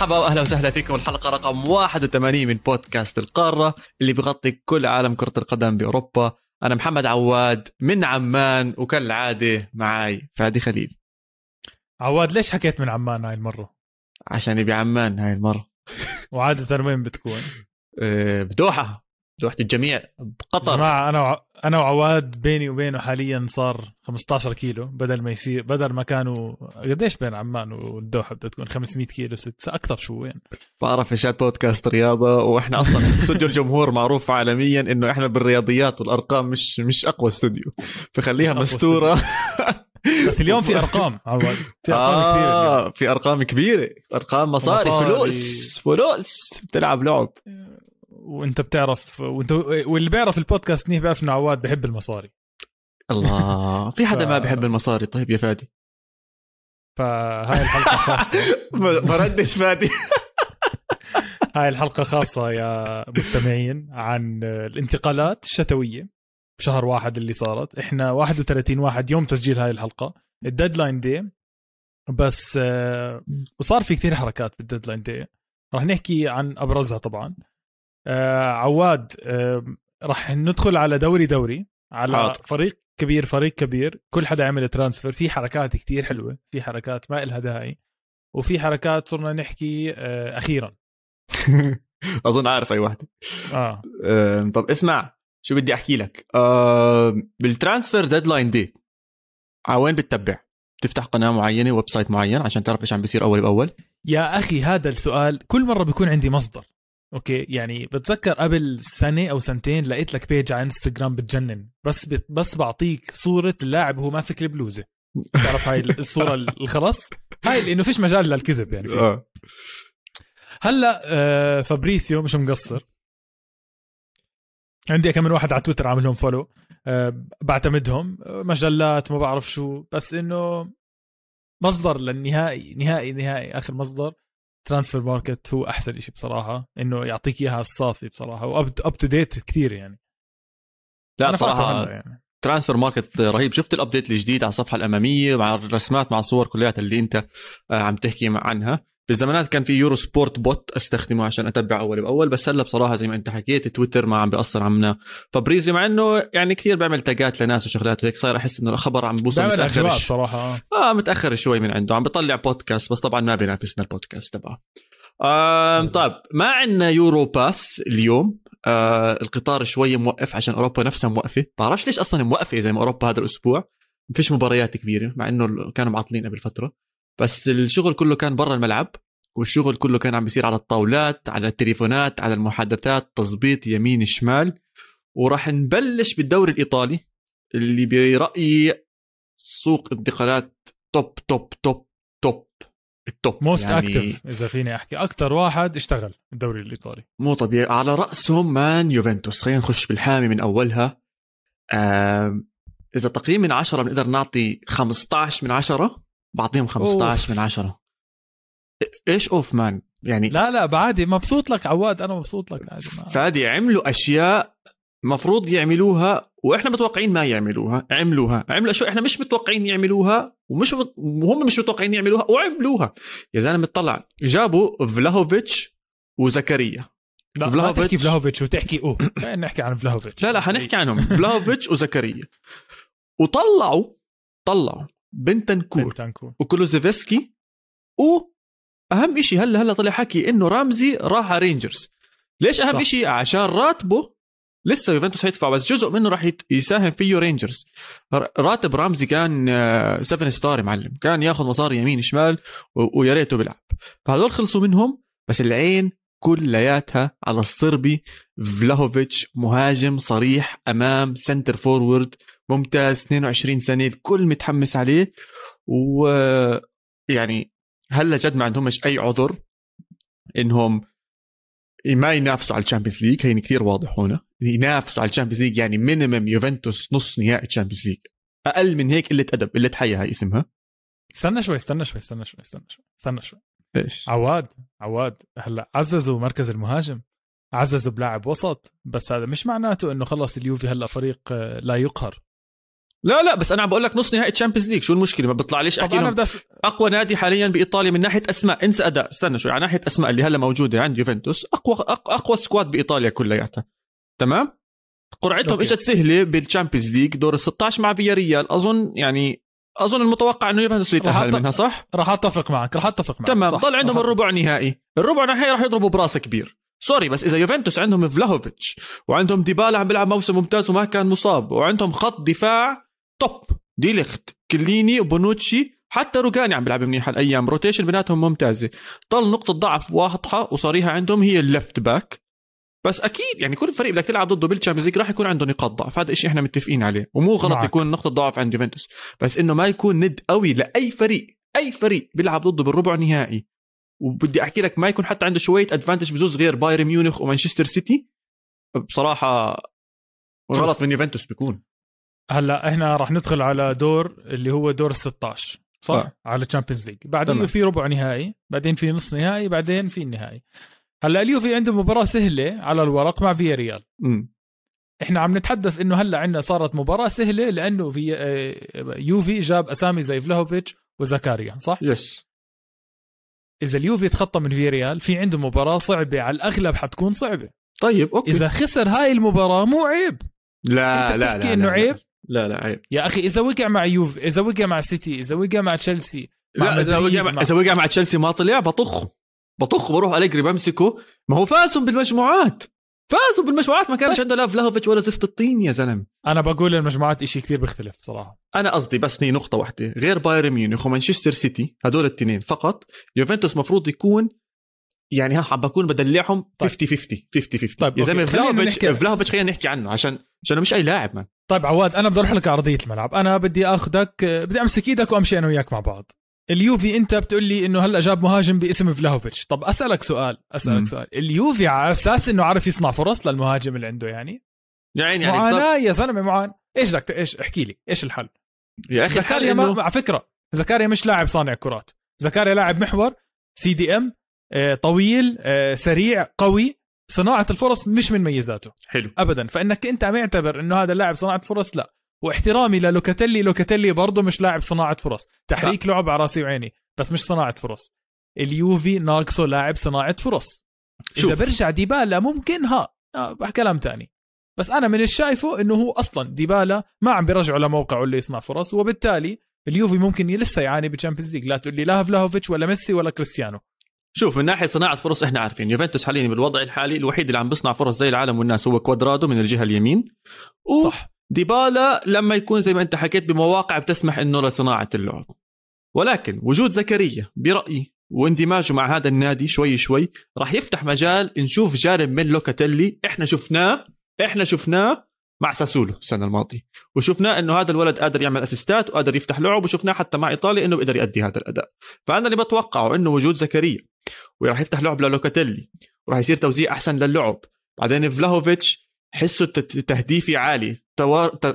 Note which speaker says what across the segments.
Speaker 1: مرحبا واهلا وسهلا فيكم. الحلقة رقم 81 من بودكاست القارة اللي بيغطي كل عالم كرة القدم بأوروبا. أنا محمد عواد من عمان وكالعادة معاي فادي خليل.
Speaker 2: عواد ليش حكيت من عمان هاي المرة؟
Speaker 1: عشان بعمان هاي المرة.
Speaker 2: وعادة وين بتكون؟
Speaker 1: آه، بدوحة. دوحه الجميع بقطر.
Speaker 2: جماعة أنا وع... أنا وعواد بيني وبينه حاليا صار 15 كيلو بدل ما يصير بدل ما كانوا قديش بين عمان والدوحة بدها تكون 500 كيلو ست أكثر شو وين؟
Speaker 1: بعرف ايشات بودكاست رياضة وإحنا أصلا استوديو الجمهور معروف عالميا إنه إحنا بالرياضيات والأرقام مش مش أقوى استوديو. فخليها مستورة.
Speaker 2: بس اليوم في أرقام عواد. في أرقام آه كثيرة
Speaker 1: في أرقام كبيرة. أرقام مصاري, مصاري. فلوس فلوس. بتلعب لعب.
Speaker 2: وانت بتعرف وانت واللي بيعرف البودكاست منيح بيعرف إنه عواد بحب المصاري.
Speaker 1: الله. في حدا ف... ما بحب المصاري؟ طيب يا فادي.
Speaker 2: فهاي الحلقة خاصة.
Speaker 1: بردش فادي.
Speaker 2: هاي الحلقة خاصة يا مستمعين عن الانتقالات الشتوية بشهر واحد اللي صارت. إحنا 31 واحد يوم تسجيل هاي الحلقة. ال deadline day بس وصار في كثير حركات بال deadline day راح نحكي عن أبرزها طبعا. آه عواد آه راح ندخل على دوري دوري على حاضر. فريق كبير فريق كبير كل حدا عمل transfer في حركات كتير حلوة في حركات ما إلها داعي وفي حركات صرنا نحكي آه أخيرا.
Speaker 1: أظن عارف أي واحدة. آه, آه طب اسمع شو بدي أحكي لك؟ آه بال transfer deadline day على وين بتتبع؟ تفتح قناة معينة website معين عشان تعرف إيش عم بيصير أول بأول؟
Speaker 2: يا أخي هذا السؤال كل مرة بيكون عندي مصدر. okay يعني بتذكر قبل سنة أو سنتين لقيت لك page على انستغرام بتجنن. بس بس بعطيك صورة اللاعب وهو ماسك البلوزة. بتعرف هاي الصورة خلص؟ هاي لأنه فيش مجال للكذب يعني. فيه. آه. هلأ آه فابريزيو مش مقصر. عندي كم من واحد على تويتر عامل لهم follow آه بعتمدهم. مجلات ما بعرف شو. بس إنه مصدر للنهائي نهائي نهائي آخر مصدر. Transfermarkt هو أحسن شيء بصراحة إنه يعطيك إياها الصافي بصراحة و up to date كثير يعني.
Speaker 1: لا بصراحه يعني. Transfermarkt رهيب. شفت ال update الجديد على الصفحة الأمامية مع الرسمات مع الصور كلياتها اللي أنت آه، عم تحكي عنها. بالزمانات كان في Eurosport كنت استخدمه عشان أتبع أول بأول بس هلا بصراحة زي ما أنت حكيت تويتر ما عم بيقصر عنا. فابريزيو مع إنه يعني كثير بيعمل tag ات لناس وشغلات وهيك صاير أحس إنه الخبر عم بوصل
Speaker 2: متأخر صراحة
Speaker 1: آه. متأخر شوي من عنده عم بيطلع بودكاست بس طبعا ما بينافسنا البودكاست تبعه. آه طيب ما عندنا يورو باس اليوم. آه القطار شوي موقف عشان أوروبا نفسها موقفة. بعرفش ليش أصلا موقفة زي ما أوروبا هذا الأسبوع. ما فيش مباريات كبيرة مع إنه كانوا معطلين قبل فترة. بس الشغل كله كان برا الملعب والشغل كله كان عم بيصير على الطاولات على التليفونات على المحادثات تظبيط يمين شمال. وراح نبلش بالدوري الإيطالي اللي برأيي سوق انتقالات top top top top ال
Speaker 2: top most يعني active إذا فيني أحكي. أكثر واحد اشتغل الدوري الإيطالي.
Speaker 1: مو طبيعي. على رأسهم مان يوفنتوس. خلينا نخش بالحامي من أولها. إذا تقييم من 10 بنقدر نعطي 15 من 10 بعطيهم 15 أوف. من 10 إيش أوف مان؟ يعني
Speaker 2: لا لا بعادي مبسوط لك عواد أنا مبسوط لك عادي.
Speaker 1: فادي عملوا أشياء مفروض يعملوها وإحنا متوقعين ما يعملوها عملوها عملوا أشياء إحنا مش متوقعين يعملوها ومش وهم مش متوقعين يعملوها وعملوها. يا زلمة طلع جابوا فلاهوفيتش وزكريا.
Speaker 2: لا فلاهوفيتش ما تحكي فلاهوفيتش وتحكي أوه. نحكي عن فلاهوفيتش.
Speaker 1: لا لا حنحكي عنهم. فلاهوفيتش وزكريا. وطلعوا طلعوا بنتنكور, بنتنكور. وكولوزيفسكي. و اهم شيء هلا هلا طلع حكي إنه رامزي راح على رينجرز ليش أهم شيء عشان راتبه لسه يوفنتوس هيدفع بس جزء منه راح يساهم فيه رينجرز راتب رامزي كان 7 آه، ستار معلم. كان ياخذ مصاري يمين شمال ويا ريته بيلعب. فهذول خلصوا منهم بس العين كلياتها على الصربي فلاهوفيتش مهاجم صريح أمام center forward. ممتاز 22 سنه الكل متحمس عليه. و يعني هلا جد ما عندهمش أي عذر إنهم ما ينافسوا على ال Champions League؟ هين كثير واضح هنا. ينافسوا على ال Champions League يعني minimum يوفنتوس نص نهائي ال Champions League. أقل من هيك قلة أدب قلة حيا هاي اسمها.
Speaker 2: استنى شوي استنى شوي استنى شوي استنى شوي استنى شوي.
Speaker 1: إيش؟
Speaker 2: عواد عواد هلأ عززوا مركز المهاجم عززوا بلاعب وسط بس هذا مش معناته إنه خلص اليوفي هلأ فريق لا يقهر.
Speaker 1: لا لا بس أنا عم بقول لك نص نهائي Champions League شو المشكلة؟ ما بيطلع ليش أحكي أنا بدس... أقوى نادي حاليا بإيطاليا من ناحية أسماء. انسى أداء. استنى شوي على ناحية أسماء اللي هلأ موجودة عند يوفنتوس أقوى أقوى squad بإيطاليا كلياتها. تمام؟ قرعتهم إجت سهلة بال Champions League دور ال 16 مع فيا ريال أظن يعني أظن المتوقع إنه يوفنتوس يتاهل منها صح؟
Speaker 2: راح أتفق معك راح أتفق معك
Speaker 1: تمام ضل عندهم الربع نهائي. الربع نهائي راح يضربوا براس كبير. sorry بس إذا يوفنتوس عندهم فلاهوفيتش وعندهم ديبالا عم بيلعب موسم ممتاز وما كان مصاب وعندهم خط دفاع top ديليخت كيليني وبونوتشي حتى روجاني عم بيلعب منيح الأيام rotation بيناتهم ممتازة. ضل نقطة ضعف واضحة وصريحة عندهم هي ال left back. بس أكيد يعني كل فريق بدك تلعب ضده بال Champions League راح يكون عنده نقاط ضعف هذا الشيء إحنا متفقين عليه ومو غلط معك. يكون نقطة ضعف عند يوفنتوس بس إنه ما يكون ند قوي لأي فريق أي فريق بيلعب ضده بالربع نهائي وبدي أحكي لك ما يكون حتى عنده شوية advantage بجوز غير بايرن ميونخ ومانشستر سيتي. بصراحة غلط من يوفنتوس بيكون.
Speaker 2: هلأ إحنا راح ندخل على دور اللي هو دور ال 16 صح؟ آه. على Champions League بعدين في ربع نهائي بعدين في نصف نهائي بعدين في النهائي. هلا اليوفي عنده مباراة سهلة على الورق مع فيا ريال إحنا عم نتحدث إنه هلا عندنا صارت مباراة سهلة لأنه في آه، يوفي جاب أسامي زي فلاهوفيتش وزكاريا صح؟
Speaker 1: yes.
Speaker 2: إذا اليوفي تخطى من فيا ريال في عنده مباراة صعبة على الأغلب حتكون صعبة.
Speaker 1: طيب okay.
Speaker 2: إذا خسر هاي المباراة مو عيب.
Speaker 1: لا لا لا
Speaker 2: إنه عيب؟
Speaker 1: لا لا عيب.
Speaker 2: يا أخي إذا وقع مع يوف إذا وقع مع سيتي إذا وقع مع تشيلسي
Speaker 1: لا إذا وقع مع... إذا وقع مع تشيلسي ما طلع بطخه بطخ بروح أليجري بمسكه. ما هو فازهم بالمجموعات. فازوا بالمجموعات. ما كانش طيب. عنده لا فلاهوفيتش ولا زفت الطين يا زلمه
Speaker 2: أنا بقول المجموعات إشي كثير بيختلف صراحة.
Speaker 1: أنا قصدي بس هي نقطة واحدة. غير بايرن ميونخ ومانشستر سيتي هدول الاثنين فقط يوفنتوس مفروض يكون يعني ها عم بكون بدلعهم 50 50 50 50 طيب يا زلمة فلاهوفيتش فلاهوفيتش خلينا نحكي عنه عشان عشان مش أي لاعب مان
Speaker 2: طيب عواد أنا بدي أروح لك أرضية الملعب. أنا بدي آخذك بدي أمسك إيدك وأمشي أنا وياك مع بعض. اليوفي انت بتقول لي إنه هلا جاب مهاجم باسم فلاهوفيتش. طب أسألك سؤال أسألك م. سؤال. اليوفي على أساس إنه عارف يصنع فرص للمهاجم اللي عنده يعني؟
Speaker 1: يعني
Speaker 2: يعني معاناة يا زلمة معان إيش بدك إيش احكي لي إيش الحل؟
Speaker 1: يا أخي
Speaker 2: زكاريا ما... إنه... على فكرة زكاريا مش لاعب صانع كرات. زكاريا لاعب محور CDM آه، طويل آه، سريع قوي. صناعة الفرص مش من ميزاته.
Speaker 1: حلو.
Speaker 2: ابدا. فإنك أنت معتبر إنه هذا اللاعب صناعة فرص لا. واحترامي للوكاتيلي لوكاتيلي برضه مش لاعب صناعة فرص. تحريك لعب على راسي وعيني بس مش صناعة فرص. اليوفي ناقصه لاعب صناعة فرص. شوف. اذا برجع ديبالا ممكن ها آه كلام تاني. بس أنا من الشايفه إنه هو أصلا ديبالا ما عم بيرجعه لموقعه اللي يصنع فرص وبالتالي اليوفي ممكن لسه يعاني بال Champions League لا تقول لي لا فلاهوفيتش ولا ميسي ولا كريستيانو.
Speaker 1: شوف من ناحية صناعة فرص إحنا عارفين. يوفنتوس حاليا بالوضع الحالي الوحيد اللي عم بيصنع فرص زي العالم والناس هو كوادرادو من الجهة اليمين. و صح. ديبالا لما يكون زي ما انت حكيت بمواقع بتسمح انه لصناعة اللعب. ولكن وجود زكريا برأيي واندماجه مع هذا النادي شوي شوي راح يفتح مجال نشوف جانب من لوكاتيلي. إحنا شفناه إحنا شفناه مع ساسولو السنة الماضية. وشفناه انه هذا الولد قادر يعمل assist ات وقادر يفتح لعب وشفناه حتى مع إيطاليا انه بيقدر يؤدي هذا الأداء. فأنا اللي بتوقعه انه وجود زكريا وراح يفتح لعب للوكاتيلي وراح يصير توزيع أحسن للعب. بعدين فلاهوفيتش حسه تهديفي عالي.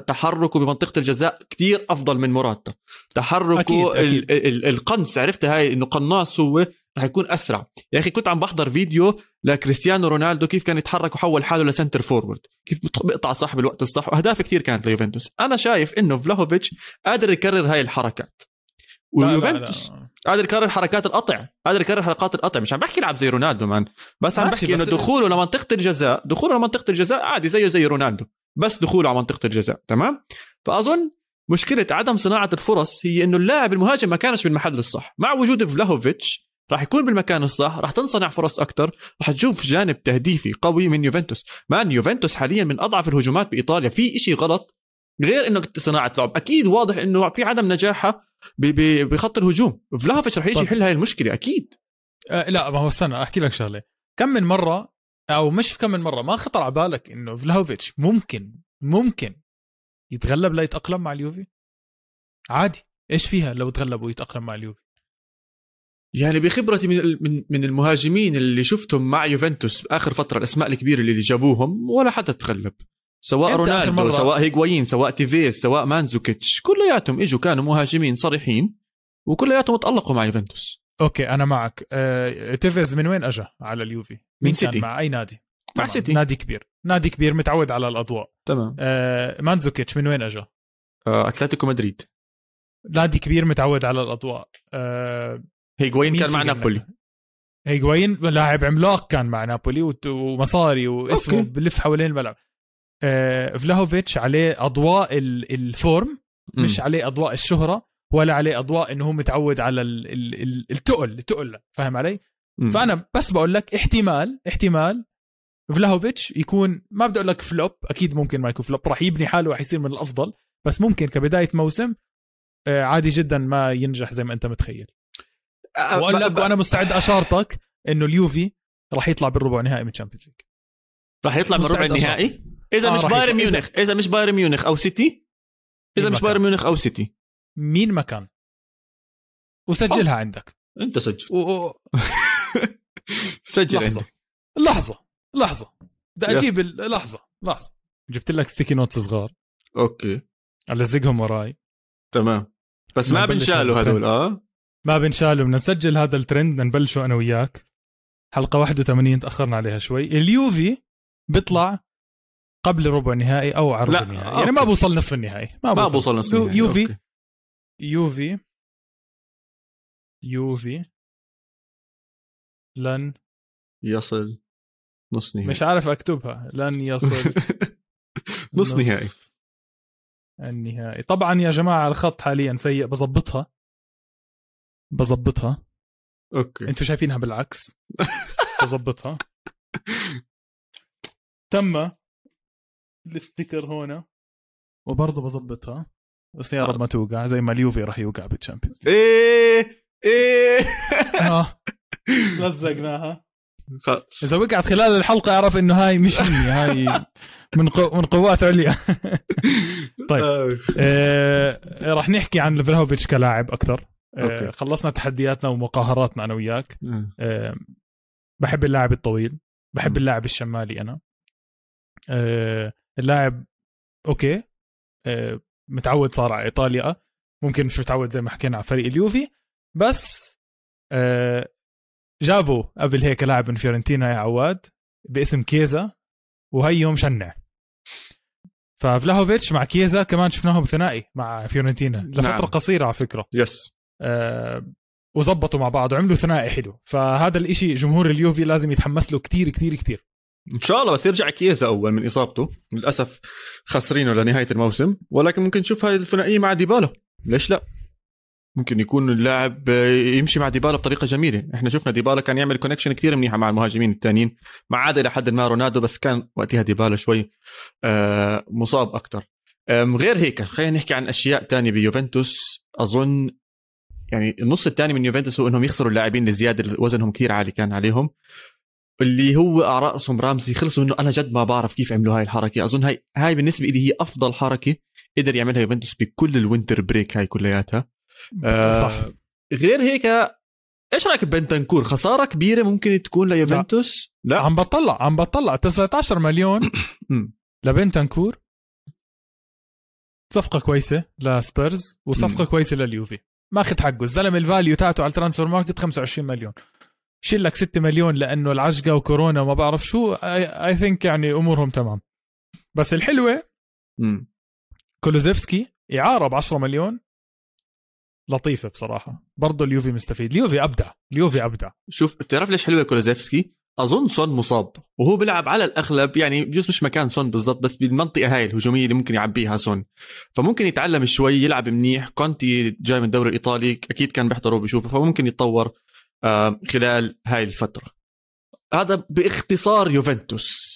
Speaker 1: تحركه بمنطقة الجزاء كتير أفضل من موراتا. تحركه أكيد. أكيد. القنص عرفت هاي؟ إنه قناص هو رح يكون أسرع. يا أخي كنت عم بحضر فيديو لكريستيانو رونالدو كيف كان يتحرك وحول حاله ل center forward. كيف بيقطع صح بالوقت الصح. وأهداف كثير كانت ليوفنتوس. أنا شايف إنه فلاهوفيتش قادر يكرر هاي الحركات. ويوفنتوس قادر يكرر حركات القطع قادر يكرر حركات القطع مش عم بحكي يلعب زي رونالدو مان. بس عم بحكي إنه دخوله لمنطقة الجزاء دخوله لمنطقة الجزاء عادي زيه زي رونالدو. بس دخوله على منطقة الجزاء تمام؟ فأظن مشكلة عدم صناعة الفرص هي إنه اللاعب المهاجم ما كانش بالمحل الصح. مع وجود فلاهوفيتش راح يكون بالمكان الصح راح تنصنع فرص أكثر راح تشوف جانب تهديفي قوي من يوفنتوس. مان يوفنتوس حاليا من أضعف الهجومات بإيطاليا. في إشي غلط؟ غير إنه صناعة لعب. أكيد واضح إنه في عدم نجاحها بخط الهجوم. فلاهوفيتش رح يجي يحل هاي المشكلة أكيد.
Speaker 2: أه لا ما هو استنى أحكي لك شغلة. كم من مرة أو مش كم من مرة ما خطر على بالك إنه فلاهوفيتش ممكن ممكن يتغلب ليتاقلم مع اليوفي؟ عادي. إيش فيها لو تغلب ويتأقلم مع اليوفي؟
Speaker 1: يعني بخبرتي من من من المهاجمين اللي شفتهم مع يوفنتوس آخر فترة الأسماء الكبيرة اللي جابوهم ولا حدا تغلب. سواء رونالدو سواء هيغوايين سواء تيفيز سواء مانزوكيتش كلياتهم إجوا كانوا مهاجمين صريحين وكلياتهم تألقوا مع يوفنتوس.
Speaker 2: okay أنا معك. آه، تيفيز من وين اجى على اليوفي؟
Speaker 1: من سيتي.
Speaker 2: مع أي نادي؟
Speaker 1: مع سيتي.
Speaker 2: نادي كبير. نادي كبير متعود على الأضواء.
Speaker 1: تمام.
Speaker 2: آه مانزوكيتش من وين اجى
Speaker 1: آه، أتلتيكو مدريد.
Speaker 2: نادي كبير متعود على الأضواء. آه
Speaker 1: هيغوين كان مع نابولي.
Speaker 2: هيغوين لاعب عملاق كان مع نابولي ومصاري واسمه بلف حوالين الملعب. فلاهوفيتش عليه أضواء ال form مش عليه أضواء الشهرة ولا عليه أضواء انه هو متعود على التقل التقل فاهم علي؟ م. فأنا بس بقول لك احتمال احتمال فلاهوفيتش يكون ما بدي أقول لك flop أكيد ممكن ما يكون flop راح يبني حاله راح يصير من الأفضل بس ممكن كبداية موسم آه، عادي جدا ما ينجح زي ما أنت متخيل. وأقول لك وأنا مستعد اشارطك إنه اليوفي راح يطلع بالربع نهائي من ال Champions League.
Speaker 1: راح يطلع بالربع النهائي؟ إذا آه مش بايرن ميونخ إذا مش بايرن ميونخ أو سيتي إذا مش بايرن ميونخ أو سيتي.
Speaker 2: مين ما كان وسجلها أوه. عندك.
Speaker 1: أنت سجل. و... سجل
Speaker 2: لحظة. عندك. لحظة. لحظة. بدي أجيب لحظة. لحظة. جبت لك sticky notes صغار.
Speaker 1: okay.
Speaker 2: ألزقهم وراي.
Speaker 1: تمام. بس ما بنشالوا هذول. آه.
Speaker 2: ما بنشالوا. بدنا نسجل هذا الترند بدنا نبلشوا أنا وياك. حلقة 81 تأخرنا عليها شوي. اليوفي بيطلع قبل ربع نهائي أو على ربع نهائي يعني ما بوصل نصف النهائي.
Speaker 1: ما بوصل, ما بوصل. نصف النهائي
Speaker 2: يوفي. أوكي. يوفي. يوفي. لن
Speaker 1: يصل نص نهائي.
Speaker 2: مش عارف أكتبها. لن يصل
Speaker 1: نص نهائي.
Speaker 2: النهائي. طبعا يا جماعة الخط حاليا سيء. بظبطها. بظبطها.
Speaker 1: okay.
Speaker 2: أنتوا شايفينها بالعكس. بظبطها. تم ال sticker هنا. وبرضه بظبطها. يا رب ما توقع زي ما اليوفي راح يوقع بال
Speaker 1: Champions إيه
Speaker 2: إيه. آه. لزقناها إذا وقعت خلال الحلقة اعرف إنه هاي مش مني هاي من قو... من قوات عليا. طيب. آه. راح نحكي عن فلاهوفيتش كلاعب أكثر. آه خلصنا تحدياتنا ومقاهراتنا أنا وياك. آه بحب اللاعب الطويل بحب اللاعب الشمالي أنا. آه اللاعب okay آه متعود صار على إيطاليا ممكن مش متعود زي ما حكينا على فريق اليوفي بس آه جابوا قبل هيك لاعب من فيورنتينا يا عواد باسم كيزا وهيو مشنع ففلاهوفيتش مع كيزا كمان شفناهم ثنائي مع فيورنتينا لفترة نعم. قصيرة على فكرة.
Speaker 1: yes
Speaker 2: آه وظبطوا مع بعض وعملوا ثنائي حلو. فهذا الإشي جمهور اليوفي لازم يتحمس له كتير كتير كتير.
Speaker 1: إن شاء الله بس يرجع كيزا أول من إصابته. للأسف خسرينه لنهاية الموسم. ولكن ممكن نشوف هاي الثنائية مع ديبالا. ليش لا؟ ممكن يكون اللاعب يمشي مع ديبالا بطريقة جميلة. إحنا شفنا ديبالا كان يعمل connection كثير منيحه مع المهاجمين الثانيين ما عاد إلى حد ما رونالدو بس كان وقتها ديبالا شوي آه، مصاب أكثر غير هيك خلينا نحكي عن أشياء ثانية بيوفنتوس. أظن يعني النص الثاني من يوفنتوس هو إنهم يخسروا اللاعبين الزياده وزنهم كثير عالي كان عليهم. اللي هو على راسهم رامزي خلصوا إنه أنا جد ما بعرف كيف عملوا هاي الحركة. أظن هاي هاي بالنسبة لي هي أفضل حركة قدر يعملها يوفنتوس بكل ال winter break هاي كلياتها. آه صح. غير هيك إيش رأيك بنتنكور خسارة كبيرة ممكن تكون ليوفنتوس؟
Speaker 2: لا. لا عم بطلع عم بطلع. 19 مليون لبنتنكور صفقة كويسة لسبيرز وصفقة كويسة لليوفي. ماخذ حقه. الزلمة ال value تاعته على ال transfer market 25 مليون. شيل لك 6 مليون لأنه العجقه وكورونا وما بعرف شو I think يعني أمورهم تمام. بس الحلوة كولوزيفسكي اعاره ب 10 مليون. لطيفة بصراحة. برضه اليوفي مستفيد. اليوفي أبدع. اليوفي أبدع.
Speaker 1: شوف بتعرف ليش حلوة كولوزيفسكي؟ أظن سون مصاب. وهو بيلعب على الأغلب يعني بجوز مش مكان سون بالضبط بس بالمنطقة هاي الهجومية اللي ممكن يعبيها سون. فممكن يتعلم شوي يلعب منيح. كونتي جاي من الدوري الإيطالي أكيد كان بيحضره وبيشوفه فممكن يتطور. خلال هاي الفترة. هذا باختصار يوفنتوس.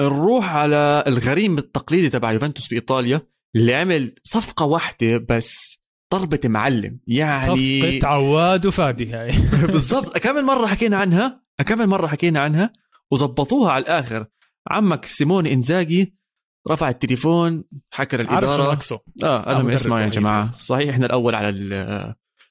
Speaker 1: نروح على الغريم التقليدي تبع يوفنتوس بايطاليا اللي عمل صفقة واحدة بس ضربة معلم. يعني
Speaker 2: صفقة عواد وفادي هاي.
Speaker 1: بالضبط. كم مرة حكينا عنها؟ كم مرة حكينا عنها؟ وظبطوها على الآخر. عمك سيمون إنزاجي رفع التليفون حكى للإدارة. آه قال لهم اسمعوا يا جماعة. صحيح إحنا الأول على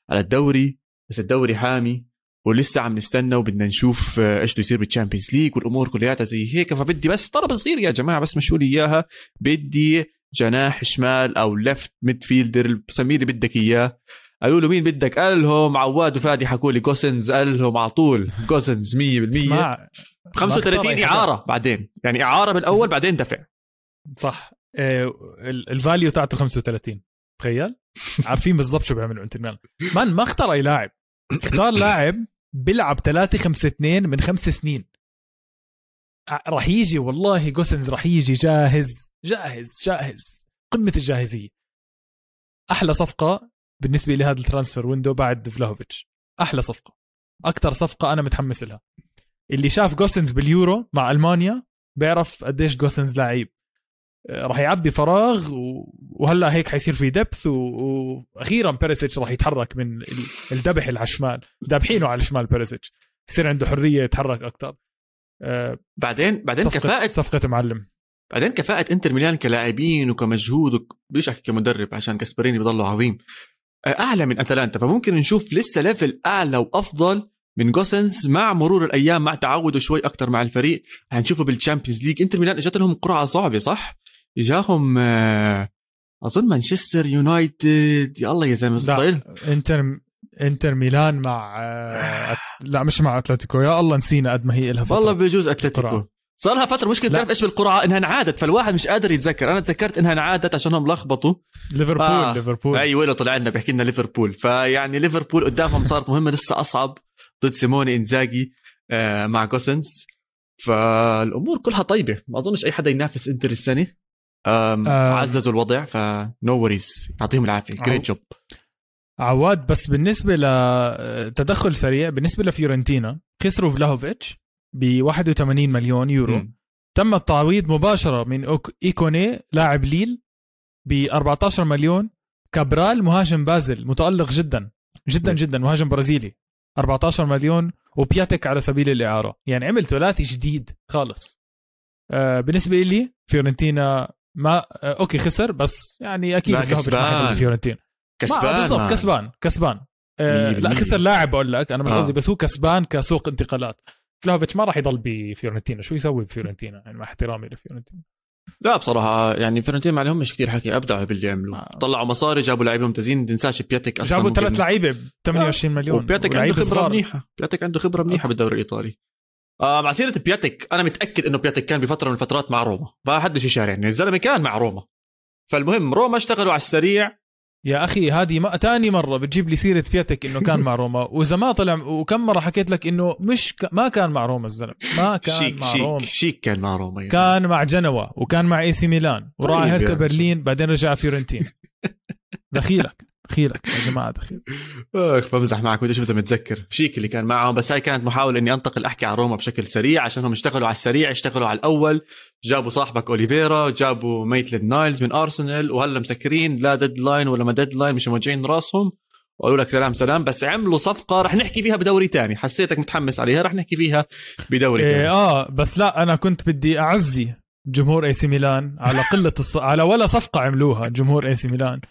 Speaker 1: على الدوري بس الدوري حامي. ولسه عم نستنى وبدنا نشوف آه، إيش بده يصير بال Champions ليج والأمور كلياتها زي هيك. فبدي بس طلب صغير يا جماعة بس مشوا لي إياها. بدي جناح شمال أو left midfielder بسميه اللي بدك إياه. قالوا له مين بدك؟ قال لهم عواد وفادي حكوا لي جوسنز قال لهم على طول جوسنز 100% 35 إعارة بعدين. يعني إعارة بالأول بعدين دفع.
Speaker 2: صح. ال value تاعته 35 تخيل؟ عارفين بالضبط شو بيعملوا انتر ميلان man ما اختار أي لاعب. اختار لاعب بيلعب 3 5 2 من خمس سنين. راح يجي والله جوسنز راح يجي جاهز جاهز جاهز. قمة الجاهزية. أحلى صفقة بالنسبة لهذا ال transfer window بعد فلاهوفيتش. أحلى صفقة. أكثر صفقة أنا متحمس لها. اللي شاف جوسنز باليورو مع ألمانيا بيعرف قديش جوسنز لعيب. راح يعبي فراغ وهلا هيك حيصير في depth وأخيرا بيريسيتش راح يتحرك من الدبح اللي على الشمال دابحينه على الشمال بيريسيتش يصير عنده حرية يتحرك أكثر
Speaker 1: آه، بعدين بعدين
Speaker 2: صفقة
Speaker 1: كفاءة
Speaker 2: صفقة معلم.
Speaker 1: بعدين كفاءة إنتر ميلان كلاعبين وكمجهود بديش أحكي كمدرب عشان جاسبريني بضله عظيم. آه، أعلى من أتلانتا فممكن نشوف لسه level أعلى وأفضل من جوسنز مع مرور الأيام مع تعوده شوي أكثر مع الفريق. هنشوفه بال Champions League إنتر ميلان اجت لهم قرعة صعبة صح؟ اجاهم آه، أظن مانشستر يونايتد يا الله يا زلمه
Speaker 2: إنتر إنتر ميلان مع آه، لا مش مع أتلتيكو. يا الله نسينا قد ما هي لها
Speaker 1: فترة. والله بيجوز أتلتيكو. صار لها فتره مشكلة بتعرف إيش بالقرعه إنها انعادت فالواحد مش قادر يتذكر. أنا تذكرت إنها انعادت عشانهم لخبطوا.
Speaker 2: ليفربول آه. ليفربول.
Speaker 1: أي ويلو طلع لنا بيحكي لنا ليفربول. فيعني ليفربول قدامهم صارت مهمة لسه أصعب ضد سيموني إنزاجي آه مع جوسنز فالأمور كلها طيبة. ما أظنش أي حدا ينافس إنتر السنة. آه. عززوا الوضع ف no worries يعطيهم العافية. great job
Speaker 2: عواد بس بالنسبة لتدخل سريع بالنسبة لفيورنتينا خسروا فلاهوفيتش ب 81 مليون يورو. م. تم التعويض مباشرة من إيكوني لاعب ليل ب 14 مليون. كابرال مهاجم بازل متألق جدا جدا جدا مهاجم برازيلي 14 مليون. وبياتك على سبيل الإعارة. يعني عمل ثلاثي جديد خالص. آه بالنسبة لي فيورنتينا ما آه okay خسر بس يعني أكيد
Speaker 1: كسبان.
Speaker 2: فيورنتينا
Speaker 1: كسبان.
Speaker 2: بالضبط كسبان كسبان. آه لا خسر لاعب بقول لك أنا مش آه. قصدي آه. بس هو كسبان كسوق انتقالات. فلافيتش ما راح يضل بفيورنتينا شو يسوي بفيورنتينا؟ يعني مع احترامي لفيورنتينا.
Speaker 1: لا بصراحة يعني فيورنتينا ما عليهم كثير حكي ابدعوا باللي عملوه آه. طلعوا مصاري جابوا لعيبه ممتازين. ما تنساش بياتك
Speaker 2: أصلا جابوا ثلاث لعيبة ب 28 مليون
Speaker 1: وبياتك عنده خبرة. منيحة. بياتك عنده خبرة منيحة بالدوري الإيطالي. آه مع سيرة بياتك أنا متأكد إنه بياتك كان بفترة من الفترات مع روما. ما حدش يشارع يعني الزلمة كان مع روما. فالمهم روما اشتغلوا على السريع.
Speaker 2: يا أخي هذه ما تاني مرة بتجيب لي سيرة بياتك إنه كان مع روما. وإذا ما طلع وكم مرة حكيت لك إنه مش ك... ما كان مع روما الزلمة. ما كان
Speaker 1: شيك
Speaker 2: مع
Speaker 1: شيك
Speaker 2: روما.
Speaker 1: شيك كان مع روما
Speaker 2: يعني. كان مع جنوا وكان مع إي سي ميلان وراح طيب هيرتا برلين بعدين رجع فيورنتين دخيلك. دخيلك يا جماعة دخيل
Speaker 1: أخ بمزح معك بدي أشوف اذا متذكر شيك اللي كان معهم بس هاي كانت محاولة إني أنتقل أحكي عن روما بشكل سريع عشان هم اشتغلوا على السريع اشتغلوا على الأول. جابوا صاحبك أوليفيرا جابوا ميتلين نايلز من أرسنال وهلا مسكرين لا deadline ولا ما deadline مش موجعين راسهم. وقالوا لك سلام سلام بس عملوا صفقة رح نحكي فيها بدوري تاني. حسيتك متحمس عليها رح نحكي فيها بدوري إيه
Speaker 2: آه بس لا أنا كنت بدي أعزي جمهور اي سي ميلان على قلة الص... على ولا صفقة عملوها جمهور اي سي ميلان.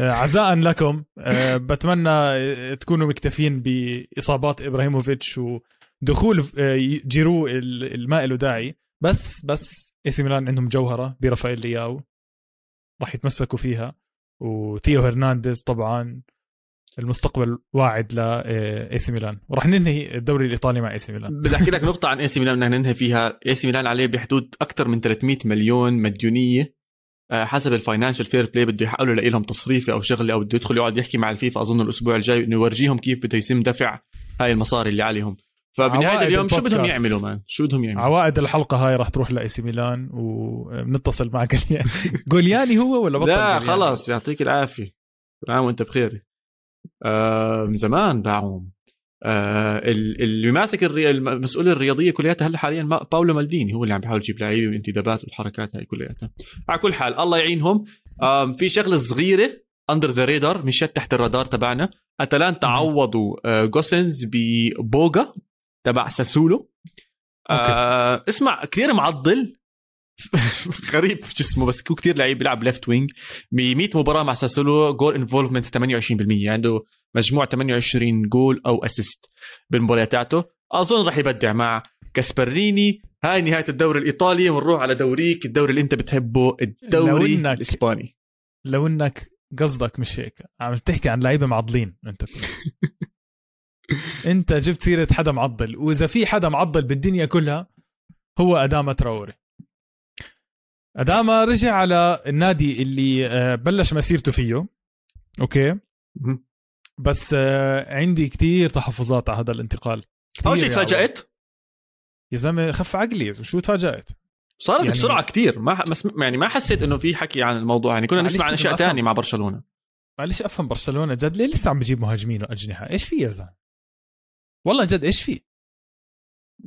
Speaker 2: آه، عزاء لكم. آه، بتمنى تكونوا مكتفين بإصابات إبراهيموفيتش ودخول آه، جيرو اللي ما له داعي. بس بس اي سي ميلان عندهم جوهرة برافائيل لياو. راح يتمسكوا فيها. وتيو هرنانديز طبعا المستقبل واعد ل اي سي ميلان. وراح ننهي الدوري الإيطالي مع اي سي ميلان.
Speaker 1: بدي أحكي لك نقطة عن اي سي ميلان بدنا ننهي فيها. اي سي ميلان عليه بحدود أكثر من 300 مليون مديونية. آه، حسب ال Financial Fair Play بده يحاولوا يلاقي لهم تصريفه أو شغله أو بده يدخل يقعد يحكي مع الفيفا. أظن الأسبوع الجاي إنه يورجيهم كيف بده يتم دفع هاي المصاري اللي عليهم. فبنهاية اليوم شو بدهم يعملوا man؟ شو بدهم يعملوا؟
Speaker 2: عوائد الحلقة هاي راح تروح لاي سي ميلان وبنتصل مع جالياني. هو ولا بطل
Speaker 1: لا خلص يعطيك العافية. عام وأنت بخير. آه من زمان باعوهم. آه اللي ماسك المسؤول الرياضية كلياتها هلا حاليا باولو مالديني هو اللي عم بيحاول يجيب لعيبة والانتدابات والحركات هاي كلياتها. على كل حال الله يعينهم. آه في شغلة صغيرة under the radar مشت تحت الرادار تبعنا. اتلانتا عوضوا آه جوسنز ببوغا تبع ساسولو. آه اسمع كثير معضل. غريب. جسمه بس هو كثير لعيب بيلعب left wing ب 100 مباراة مع ساسولو goal involvement 28% عنده مجموع 28 جول أو assist بالمباريات تاعته. أظن راح يبدع مع جاسبريني. هاي نهاية الدوري الإيطالي. ونروح على دوريك الدوري اللي أنت بتحبه الدوري إنك الإسباني.
Speaker 2: لو إنك قصدك مش هيك عم تحكي عن لعيبة معضلين أنت. أنت جبت سيرة حدا معضل. وإذا في حدا معضل بالدنيا كلها هو ادامه تراوري. أداما رجع على النادي اللي آه، بلش مسيرته فيه. أوكي. بس آه، عندي كتير تحفظات على هذا الانتقال.
Speaker 1: أول شيء تفاجأت؟
Speaker 2: يا زلمة خف عقلي. شو تفاجأت؟
Speaker 1: صارت يعني بسرعة كثير ما يعني ما حسيت إنه في حكي عن الموضوع. يعني كنا نسمع عن أشياء ثانية مع برشلونة.
Speaker 2: معلش أفهم برشلونة جد. ليه لسه عم بجيب مهاجمين وأجنحة؟ إيش في يا زلمة؟ والله جد إيش في؟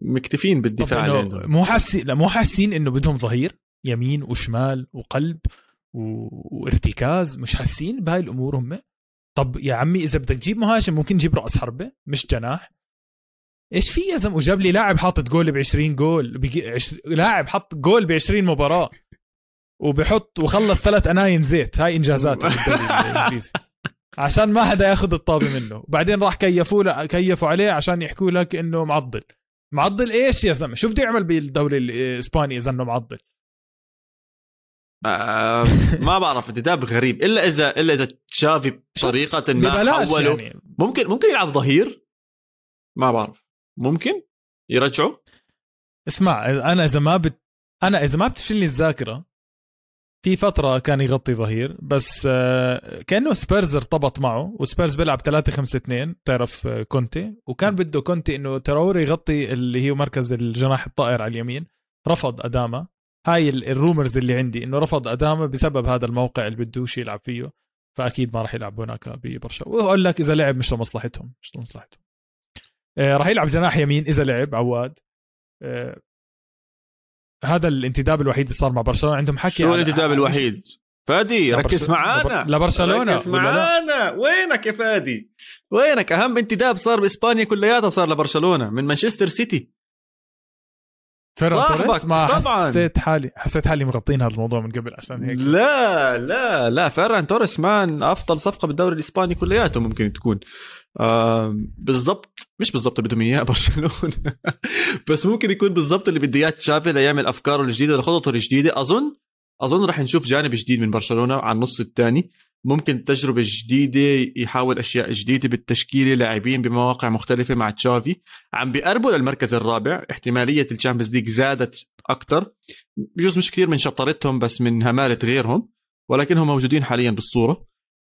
Speaker 1: مكتفين بالدفاع
Speaker 2: مو حاسين لا مو حاسين إنه بدهم ظهير؟ يمين وشمال وقلب. وارتكاز مش حاسين بهاي الأمور هم؟ طب يا عمي إذا بدك تجيب مهاجم ممكن تجيب رأس حربة مش جناح. إيش في يا زلمة؟ وجاب لي لاعب حاطط جول ب 20 جول بيجي عش... لاعب حط جول ب 20 مباراة. وبحط وخلص ثلاث أناين زيت هاي انجازاته الانجليزي عشان ما حدا ياخذ الطابة منه. بعدين راح كيفوا كيفوا عليه عشان يحكوا لك إنه معضل. معضل إيش يا زلمة؟ شو بده يعمل بالدوري الإسباني إذا إنه معضل؟
Speaker 1: آه ما بعرف انتداب غريب. إلا اذا إلا إذا تشافي بطريقة ما حوله يعني. ممكن ممكن يلعب ظهير؟ ما بعرف. ممكن؟ يرجعوا؟
Speaker 2: اسمع أنا إذا ما بت... أنا إذا ما بتفشلني الذاكرة في فترة كان يغطي ظهير بس آه، كأنه سبيرز ارتبط معه وسبيرز بيلعب 3 5 2 تعرف آه، كونتي. وكان بده كونتي إنه تراوري يغطي اللي هي مركز الجناح الطائر على اليمين. رفض اداما هاي الرومرز اللي عندي إنه رفض اداما بسبب هذا الموقع اللي بدوش يلعب فيه فأكيد ما راح يلعب هناك ببرشلونة. واقول لك إذا لعب مش لمصلحتهم مش لمصلحتهم. آه راح يلعب جناح يمين إذا لعب عواد. آه هذا الانتداب الوحيد اللي صار مع برشلونة. عندهم حكي
Speaker 1: شو الانتداب الوحيد؟ فادي ركز معانا.
Speaker 2: لبرشلونه
Speaker 1: ركز معانا. وينك يا فادي؟ وينك؟ أهم انتداب صار بإسبانيا كلياتها صار لبرشلونة من مانشستر سيتي.
Speaker 2: فيران توريس ما طبعا. حسيت حالي حسيت حالي مغطين هذا الموضوع من قبل عشان هيك.
Speaker 1: لا لا لا فيران توريس مان أفضل صفقة بالدوري الإسباني كلياته ممكن تكون. آه بالضبط مش بالضبط بدهم اياه برشلونة. بس ممكن يكون بالضبط اللي بده إياه تشافي ليعمل أفكاره الجديدة لخططه الجديدة. أظن أظن راح نشوف جانب جديد من برشلونة على النص الثاني. ممكن تجربة جديدة يحاول أشياء جديدة بالتشكيلة لاعبين بمواقع مختلفة مع تشافي. عم بيقربوا للمركز الرابع احتمالية ال Champions League زادت أكثر بجوز مش كثير من شطارتهم بس من همالة غيرهم ولكنهم موجودين حاليا بالصورة.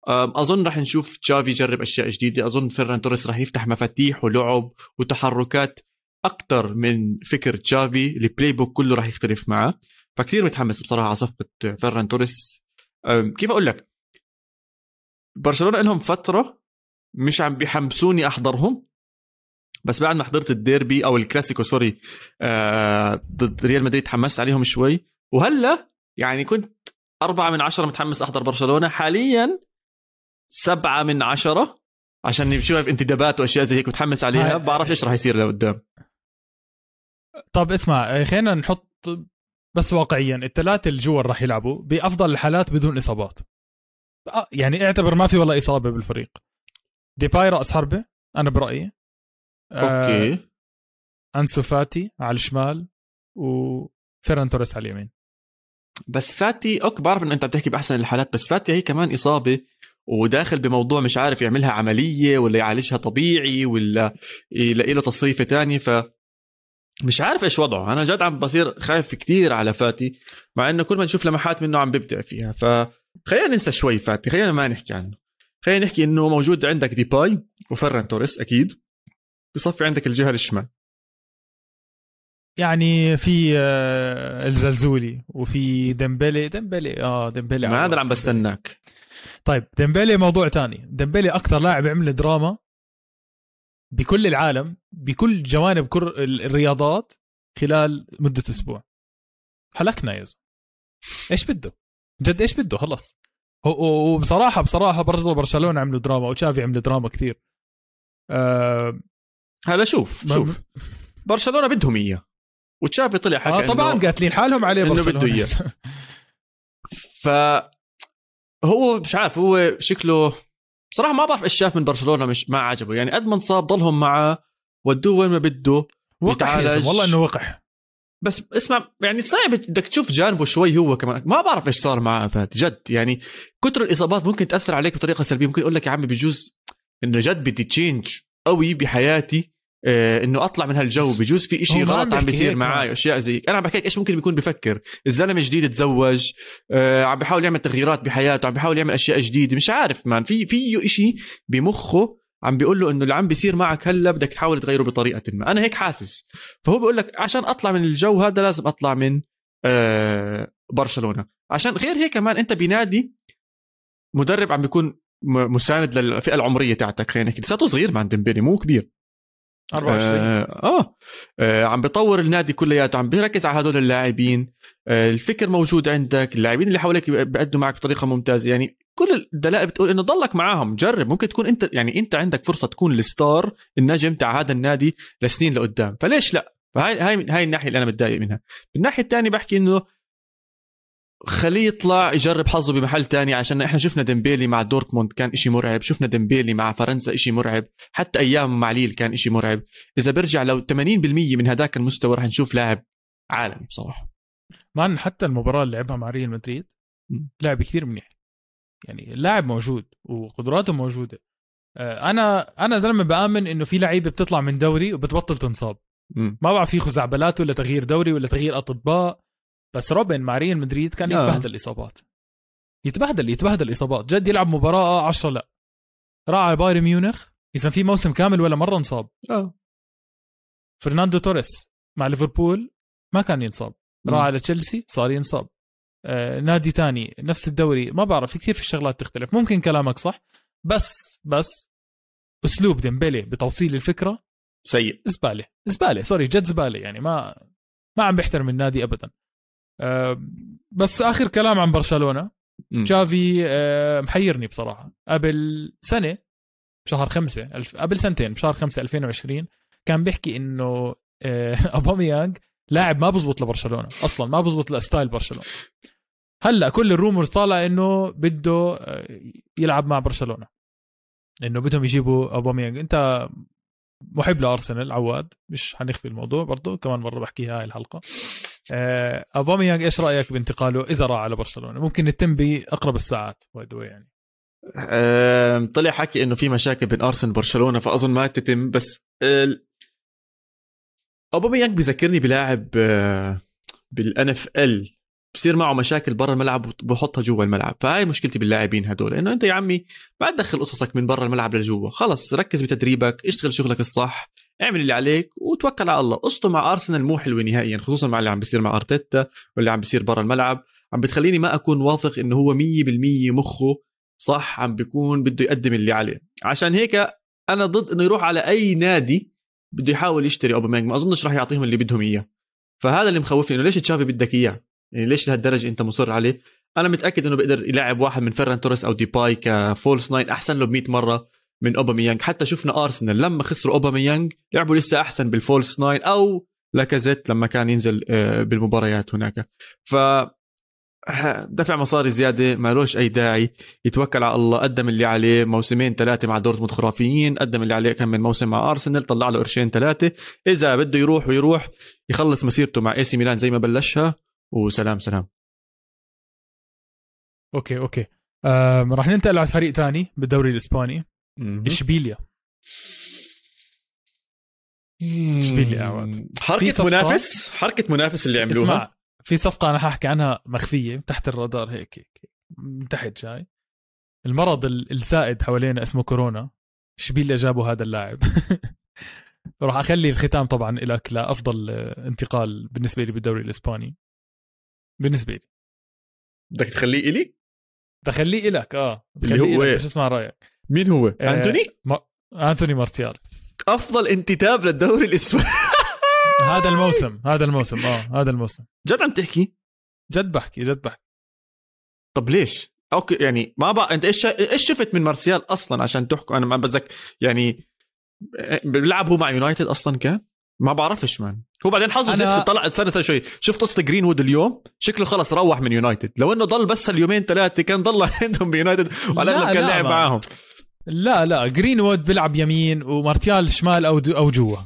Speaker 1: أظن راح نشوف تشافي يجرب أشياء جديدة. أظن فيران توريس راح يفتح مفاتيح ولعب وتحركات أكثر من فكر تشافي. ال playbook كله راح يختلف معه. فكثير متحمس بصراحة على صفقة فيران توريس. كيف أقول لك؟ برشلونة لهم فترة مش عم بيحمسوني أحضرهم. بس بعد ما حضرت الديربي أو الكلاسيكو sorry آه ضد ريال مدريد تحمست عليهم شوي. وهلأ يعني كنت أربعة من عشرة متحمس أحضر برشلونة. حاليا سبعة من عشرة عشان نشوف انتدابات وأشياء زي هيك متحمس عليها. بعرف إيش راح يصير لقدام.
Speaker 2: طب اسمع آه، خلينا نحط بس واقعيا الثلاثة اللي جوا راح يلعبوا بأفضل الحالات بدون إصابات. آه، يعني اعتبر ما في ولا إصابة بالفريق. ديباي راس حربه أنا برأيي.
Speaker 1: أوكي. آه
Speaker 2: أنسو فاتي على الشمال وفيران توريس على اليمين.
Speaker 1: بس فاتي أوكي بعرف إنه أنت بتحكي بأحسن الحالات بس فاتي هي كمان إصابة وداخل بموضوع مش عارف يعملها عملية ولا يعالجها طبيعي ولا يلاقي له تصريفة تانية ف مش عارف إيش وضعه. أنا جد عم بصير خايف كتير على فاتي مع إنه كل ما نشوف لمحات منه عم بيبدع فيها فخلينا ننسى شوي فاتي خلينا ما نحكي عنه. خلينا نحكي إنه موجود عندك ديباي وفران توريس أكيد. بصفي عندك الجهة الشمال.
Speaker 2: يعني في آه، الزلزولي وفي ديمبلي ديمبلي آه ديمبلي
Speaker 1: ما هذا اللي عم بستناك.
Speaker 2: طيب ديمبلي موضوع تاني. ديمبلي أكثر لاعب عمل دراما بكل العالم بكل جوانب كل الرياضات خلال مدة أسبوع. حلكنا يا زلمة. إيش بده؟ جد إيش بده؟ خلص. وبصراحه بصراحه برضه برشلونه عملوا دراما وتشافي عملوا دراما كثير.
Speaker 1: أه هلا شوف شوف. برشلونة بدهم إياه. وتشافي طلع حكى
Speaker 2: آه طبعا قاتلين حالهم عليه
Speaker 1: إنه بده إياه. ف هو مش عارف هو شكله بصراحة ما بعرف إيش شاف من برشلونة مش ما عجبه. يعني قد ما انصاب ضلهم معه ودوه وين ما بده
Speaker 2: وقح والله إنه وقح.
Speaker 1: بس اسمع يعني صعب بدك تشوف جانبه شوي هو كمان. ما بعرف إيش صار معه فهد جد. يعني كثر الإصابات ممكن تأثر عليك بطريقة سلبية. ممكن يقول لك يا عمي بجوز إنه جد بدي change قوي بحياتي آه إنه أطلع من هالجو. بجوز في إشي غلط عم بيصير معي أشياء زي أنا عم بحكيك إيش ممكن بيكون بفكر. الزلمة جديد تزوج آه عم بيحاول يعمل تغييرات بحياته عم بيحاول يعمل أشياء جديدة. مش عارف man في فيه إشي بمخه عم بيقول له إنه اللي عم بيصير معك هلأ بدك تحاول تغيره بطريقة ما. أنا هيك حاسس. فهو بيقول لك عشان أطلع من الجو هذا لازم أطلع من آه برشلونة. عشان غير هيك كمان أنت بنادي مدرب عم بيكون مساند للفئة العمرية تاعتك. خلينا نحكي لساته صغير man ديمبيلي مو كبير.
Speaker 2: 24
Speaker 1: آه, آه, آه عم بيطور النادي كلياته عم بيركز على هدول اللاعبين. آه الفكر موجود عندك اللاعبين اللي حواليك بيقدموا معك بطريقة ممتازة. يعني كل الدلائل بتقول إنه ضلك معاهم. جرب. ممكن تكون انت يعني أنت عندك فرصة تكون ال star النجم تاع هذا النادي لسنين لقدام. فليش لا؟ فهاي هاي هاي الناحية اللي أنا متضايق منها. الناحيه الثانية بحكي إنه خليه يطلع يجرب حظه بمحل تاني عشان إحنا شفنا ديمبيلي مع دورتموند كان إشي مرعب. شفنا ديمبيلي مع فرنسا إشي مرعب. حتى أيام مع ليل كان إشي مرعب. إذا برجع لو 80% من هذاك المستوى رح نشوف لاعب عالمي بصراحة.
Speaker 2: man حتى المباراة اللي لعبها مع ريال مدريد لاعب كثير منيح. يعني اللاعب موجود وقدراته موجودة. آه، أنا أنا زلمة بآمن إنه في لعيبة بتطلع من دوري وبتبطل تنصاب. ما بعرف في خزعبلات ولا تغيير دوري ولا تغيير أطباء بس روبن مع ريال مدريد كان آه. يتبهدل اصابات يتبهدل يتبهدل اصابات جد يلعب مباراة 10 لا. راح على بايرن ميونخ. إذا في موسم كامل ولا مرة انصاب.
Speaker 1: آه.
Speaker 2: فرناندو توريس مع ليفربول ما كان ينصاب. راح على تشيلسي صار ينصاب. نادي تاني نفس الدوري. ما بعرف في كثير في الشغلات تختلف. ممكن كلامك صح بس بس أسلوب ديمبلي بتوصيل الفكرة
Speaker 1: سيء.
Speaker 2: زبالة. زبالة sorry جد زبالة يعني ما ما عم بيحترم النادي ابدا. آه، بس آخر كلام عن برشلونة. جافي آه، محيرني بصراحة. قبل سنة بشهر خمسة قبل سنتين بشهر خمسة 2020 كان بيحكي إنه ابوميانج آه، لاعب ما بزبط لبرشلونة أصلا ما بزبط ل style برشلونة. هلأ كل ال rumors طالع إنه بده يلعب مع برشلونة. إنه بدهم يجيبوا ابوميانج أنت محب لأرسنال عواد مش حنخفي الموضوع برضه كمان مرة بحكيها هاي الحلقة. آه، ابوميانج إيش رأيك بانتقاله إذا راح على برشلونة؟ ممكن يتم بأقرب الساعات باي يعني.
Speaker 1: طلع حكي إنه في مشاكل بين أرسنال وبرشلونة فأظن ما تتم بس ابوميانج بذكرني بلاعب بالان اف ال بصير معه مشاكل برا الملعب وبحطها جوا الملعب. فهاي مشكلتي باللاعبين هدول إنه أنت يا عمي ما تدخل قصصك من برا الملعب لجوا. خلص ركز بتدريبك اشتغل شغلك الصح اعمل اللي عليك وتوكل على الله. قصته مع أرسنال مو حلوة نهائيا خصوصا مع اللي عم بيصير مع أرتيتا واللي عم بيصير برا الملعب. عم بتخليني ما أكون واثق إنه هو 100% مخه صح عم بيكون بده يقدم اللي عليه. عشان هيك أنا ضد إنه يروح على أي نادي بده يحاول يشتري اوباميانج ما أظنش راح يعطيهم اللي بدهم إياه. فهذا اللي مخوفني إنه ليش تشافي بدك إياه؟ يعني ليش لهالدرجة أنت مصر عليه؟ أنا متأكد إنه بيقدر يلعب واحد من فيران توريس أو ديباي ك false nine أحسن له ب 100 مرة من اوباميانج حتى شفنا أرسنال لما خسروا اوباميانج لعبوا لسه أحسن بال false nine أو لاكازيت لما كان ينزل آه، بالمباريات هناك. ف دفع مصاري زيادة ما لوش أي داعي يتوكل على الله قدم اللي عليه موسمين ثلاثة مع دورتموند خرافيين قدم اللي عليه كم من موسم مع أرسنال طلع له قرشين ثلاثة. إذا بده يروح ويروح. يخلص مسيرته مع إي سي ميلان زي ما بلشها. وسلام سلام.
Speaker 2: أوكي أوكي. آه راح ننتقل على فريق ثاني بالدوري الإسباني. إشبيليا. إشبيليا عواد.
Speaker 1: حركة منافس؟ حركة منافس اللي عملوها؟ اسمع
Speaker 2: في صفقة أنا حاحكي عنها مخفية تحت الرادار هيك هيك من تحت جاي المرض السائد حوالينا اسمه كورونا. اشبيليا جابوا هذا اللاعب؟ راح أخلي الختام طبعا لك لأفضل انتقال بالنسبة لي بالدوري الإسباني. بالنسبة لي.
Speaker 1: بدك تخليه إلي؟
Speaker 2: تخليه لك آه. اللي هو شو اسمع رأيك؟
Speaker 1: مين هو؟ آه أنتوني؟
Speaker 2: ما... أنتوني مارتيال.
Speaker 1: أفضل انتداب للدوري الإسباني.
Speaker 2: هذا الموسم هذا الموسم آه هذا الموسم.
Speaker 1: جد عم تحكي؟
Speaker 2: جد بحكي جد بحكي.
Speaker 1: طب ليش؟ أوكي يعني ما بقى أنت إيش إيش شفت من مارسيال أصلا عشان تحكوا؟ أنا ما بتذكر يعني بيلعب هو مع يونايتد أصلا كان؟ ما بعرفش man. هو بعدين حظه أنا... زفت طلع استنى شوي. شفت قصة جرين وود اليوم؟ شكله خلص روح من يونايتد. لو إنه ضل بس اليومين ثلاثة كان ضل عندهم بيونايتد وعلى الاغلب كان لعب معاهم.
Speaker 2: لا لا جرين وود بيلعب يمين ومارتيال شمال أو أو جوا.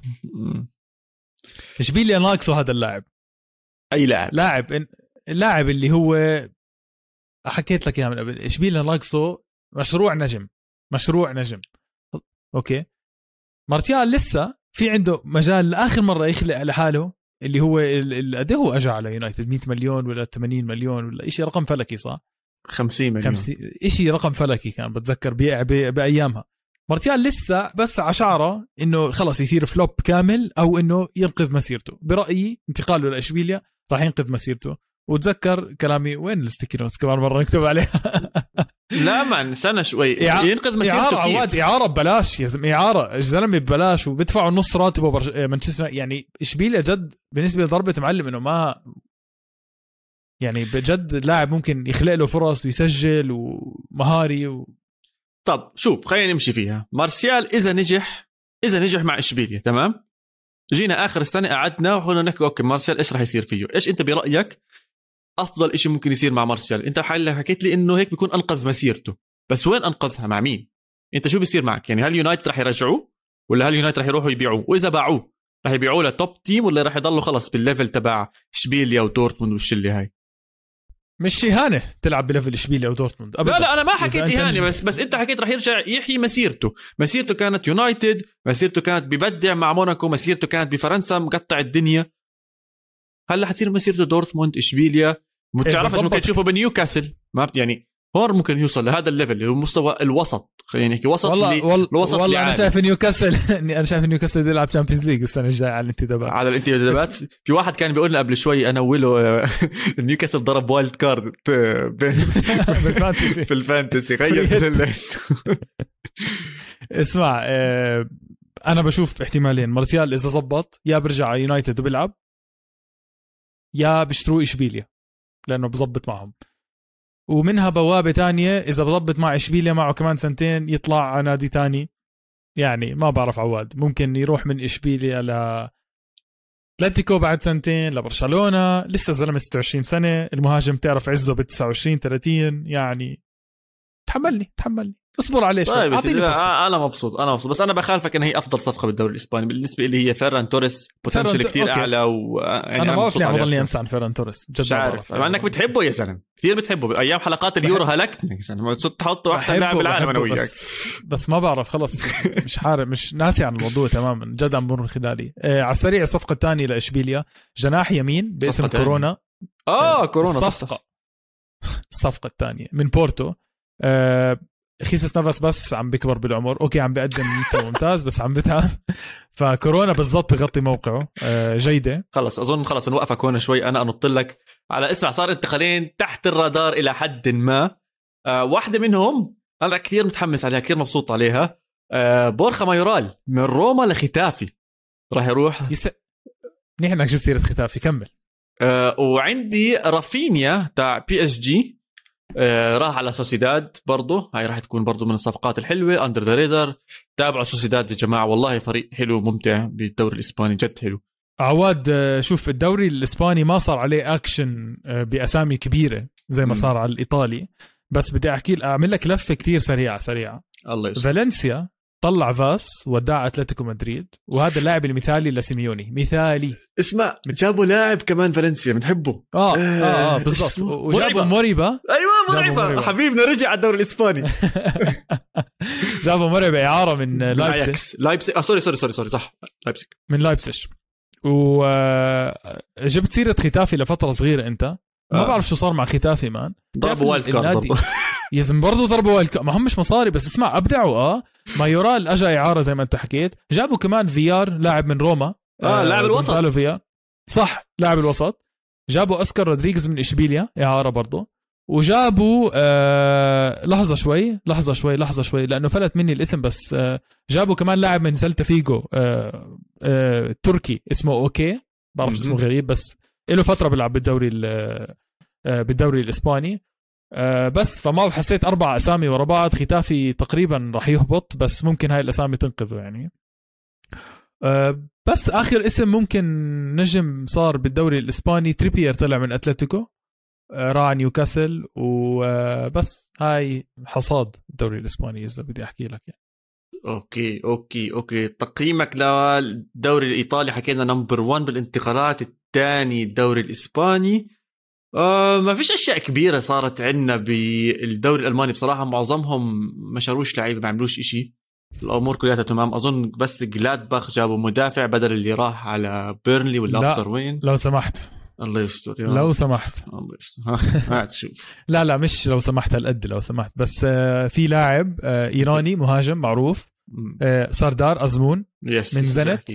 Speaker 2: اشبيليا ناقصه هذا اللاعب؟
Speaker 1: أي لاعب؟
Speaker 2: لاعب اللاعب اللي هو حكيت لك إياها من قبل. اشبيليا ناقصه؟ مشروع نجم. مشروع نجم. أوكي. مارتيال لسه في عنده مجال لآخر مرة يخلق لحاله اللي هو قد هو أجى على يونايتد؟ 100 مليون ولا 80 مليون ولا شيء رقم فلكي صح؟
Speaker 1: 50 مليون.
Speaker 2: 50 شيء رقم فلكي كان بتذكر. بأيامها. مارتيال لسه بس ع شعرة إنه خلص يصير flop كامل أو إنه ينقذ مسيرته. برأيي انتقاله لأشبيليا راح ينقذ مسيرته. وتذكر كلامي وين الستيكي نوتس كمان مرة نكتب عليها؟
Speaker 1: لا ما استنى شوي.
Speaker 2: ينقذ مسيرته اعاره عواد اعاره ببلاش يا زلمة اعاره زلمة ببلاش وبيدفعوا نص راتبه برش... مانشستر يعني إشبيليا جد بالنسبة لضربة معلم إنه ما يعني بجد لاعب ممكن يخلق له فرص ويسجل ومهاري و...
Speaker 1: طب شوف خلينا نمشي فيها. مارسيال إذا نجح إذا نجح مع إشبيليا تمام؟ جينا آخر السنة قعدنا وحنا نحكي أوكي مارسيال إيش راح يصير فيه؟ إيش أنت برأيك أفضل شيء ممكن يصير مع مارسيال؟ أنت حكيت لي إنه هيك بيكون أنقذ مسيرته. بس وين أنقذها؟ مع مين؟ أنت شو بيصير معك؟ يعني هل يونايتد راح يرجعوه؟ ولا هل يونايتد راح يروحوا يبيعوه؟ وإذا باعوه راح يبيعوه ل top team ولا راح يضلوا خلص بال level تبع إشبيليا ودورتموند والشلة هاي؟
Speaker 2: مش اهانه تلعب ب level اشبيليا ودورتموند
Speaker 1: ابدا. لا لا أنا ما حكيت اهانه بس بس أنت حكيت راح يرجع يحيي مسيرته. مسيرته كانت يونايتد مسيرته كانت ببدع مع موناكو مسيرته كانت بفرنسا مقطع الدنيا. هلأ حتصير مسيرته دورتموند إشبيليا؟ بتعرفش ممكن تشوفه بنيوكاسل. ما يعني هون ممكن يوصل لهذا الليفل اللي هو مستوى الوسط خلينا نحكي وسط
Speaker 2: والله اللي والله, الوسط والله أنا شايف نيوكاسل أنا شايف نيوكاسل يلعب تشامبيونز ليج السنة الجاية على الانتدابات.
Speaker 1: على الانتدابات. في واحد كان بيقول لنا قبل شوي أنا ويلو نيوكاسل ضرب وايلد كارد بالفانتسي في الفانتسي. غير
Speaker 2: اسمع آه، أنا بشوف احتمالين. مارسيال إذا زبط يا برجع على يونايتد وبيلعب يا بيشتروا إشبيليا لأنه بظبط معهم. ومنها بوابة تانية إذا بظبط مع إشبيليا معه كمان سنتين يطلع على نادي تاني. يعني ما بعرف عواد ممكن يروح من إشبيليا ل أتلتيكو بعد سنتين لبرشلونة لسه زلمه 26 سنة المهاجم تعرف عزه ب 29 30 يعني تحملني تحملني. اصبر عليه شوي. طيب
Speaker 1: أعطيني فرصة. أنا مبسوط أنا مبسوط. بس أنا بخالفك إن هي أفضل صفقة بالدوري الإسباني بالنسبة لي هي فيران توريس potential كثير أعلى و
Speaker 2: يعني أنا ما بعرف ليه بضلني انسى عن فيران توريس
Speaker 1: مش عارف. مع إنك بتحبه يا زلمة. كثير بتحبه. أيام حلقات اليورو هلكتني يا زلمة. صرت تحطه أحسن لاعب بالعالم أنا وياك.
Speaker 2: بس, بس ما بعرف خلص. مش عارف مش ناسي عن الموضوع تماما. جد عم بمر خلالي آه على السريع الصفقه الثانية لإشبيليا. جناح يمين باسم كورونا.
Speaker 1: آه كورونا الصفقه
Speaker 2: الصفقه الثانية من بورتو. آه خيسس نفس بس عم بيكبر بالعمر. أوكي عم بيقدم مستوى ممتاز بس عم بتعب. فكورونا بالضبط بغطي موقعه. آه، جيدة.
Speaker 1: خلص أظن خلص نوقفك هون شوي. أنا أنط لك. على اسمع صار انتقالين تحت الرادار إلى حد ما. آه، واحدة منهم أنا كثير متحمس عليها كثير مبسوط عليها. آه، بورخا مايورال من روما لختافي. راح يروح.
Speaker 2: yes... منيح إنك جبت سيرة ختافي كمل.
Speaker 1: وعندي رافينيا تاع بي اس جي آه راح على سوسيداد برضه هاي راح تكون برضه من الصفقات الحلوة. under the radar تابعوا سوسيداد يا جماعة. والله فريق حلو ممتع بالدوري الإسباني. جد حلو.
Speaker 2: عواد آه، شوف الدوري الإسباني ما صار عليه اكشن آه، بأسامي كبيرة زي ما صار على الإيطالي. بس بدي أحكي أعمل لك لفة كتير سريعة سريعة.
Speaker 1: الله يسلمك
Speaker 2: فالنسيا طلع فاس ودع أتلتيكو مدريد وهذا اللاعب المثالي لسيميوني. مثالي.
Speaker 1: اسمع جابوا لاعب كمان فالنسيا بنحبه.
Speaker 2: آه آه, آه, آه بالضبط. وجابوا موريبا.
Speaker 1: أيوه موريبا. حبيبنا رجع على الدوري الإسباني.
Speaker 2: جابوا موريبا إعارة من لايبسك
Speaker 1: لايبسك آه sorry sorry sorry sorry صح. لايبسك
Speaker 2: من لايبسك وجبت سيرة ختافي لفترة صغيرة أنت. ما آه. بعرف شو صار مع ختافي man.
Speaker 1: ضربوا wild card
Speaker 2: يا زلمة برضه ضربوا wild ما هم مش مصاري بس اسمع أبدعوا آه. مايورال اجى إعارة زي ما أنت حكيت. جابوا كمان فيار لاعب من روما.
Speaker 1: آه, آه لاعب الوسط.
Speaker 2: فيار. صح لاعب الوسط. جابوا أوسكار رودريغيز من إشبيليا إعارة برضه وجابوا آه لحظة شوي لحظة شوي لحظة شوي لأنه فلت مني الاسم بس آه جابوا كمان لاعب من سلتا فيجو آه آه تركي اسمه أوكي. بعرف اسمه غريب بس له فترة بيلعب بالدوري آه بالدوري الإسباني. آه بس فما حسيت أربع أسامي ورا بعض. ختافي تقريبا راح يهبط بس ممكن هاي الأسامي تنقذه يعني. آه بس آخر اسم ممكن نجم صار بالدوري الإسباني تريبير طلع من أتلتيكو. آه راح نيوكاسل وبس هاي حصاد الدوري الإسباني إذا بدي أحكي لك يعني.
Speaker 1: okay okay okay. تقييمك للدوري الإيطالي حكينا number 1 بالانتقالات الثاني الدوري الإسباني. آه ما فيش أشياء كبيرة صارت عندنا بالدوري الألماني بصراحة. معظمهم ما شروش لعيبة ما عملوش إشي. الأمور كلها تمام. أظن بس جلادباخ جابوا مدافع بدل اللي راح على بيرنلي ولا ابصر وين.
Speaker 2: لو سمحت.
Speaker 1: الله يستر يا
Speaker 2: لو سمحت.
Speaker 1: الله يستر. تشوف
Speaker 2: لا لا مش لو سمحت هالقد لو سمحت. بس آه، في لاعب آه، إيراني مهاجم معروف. آه، سردار أزمون
Speaker 1: yes
Speaker 2: من زنت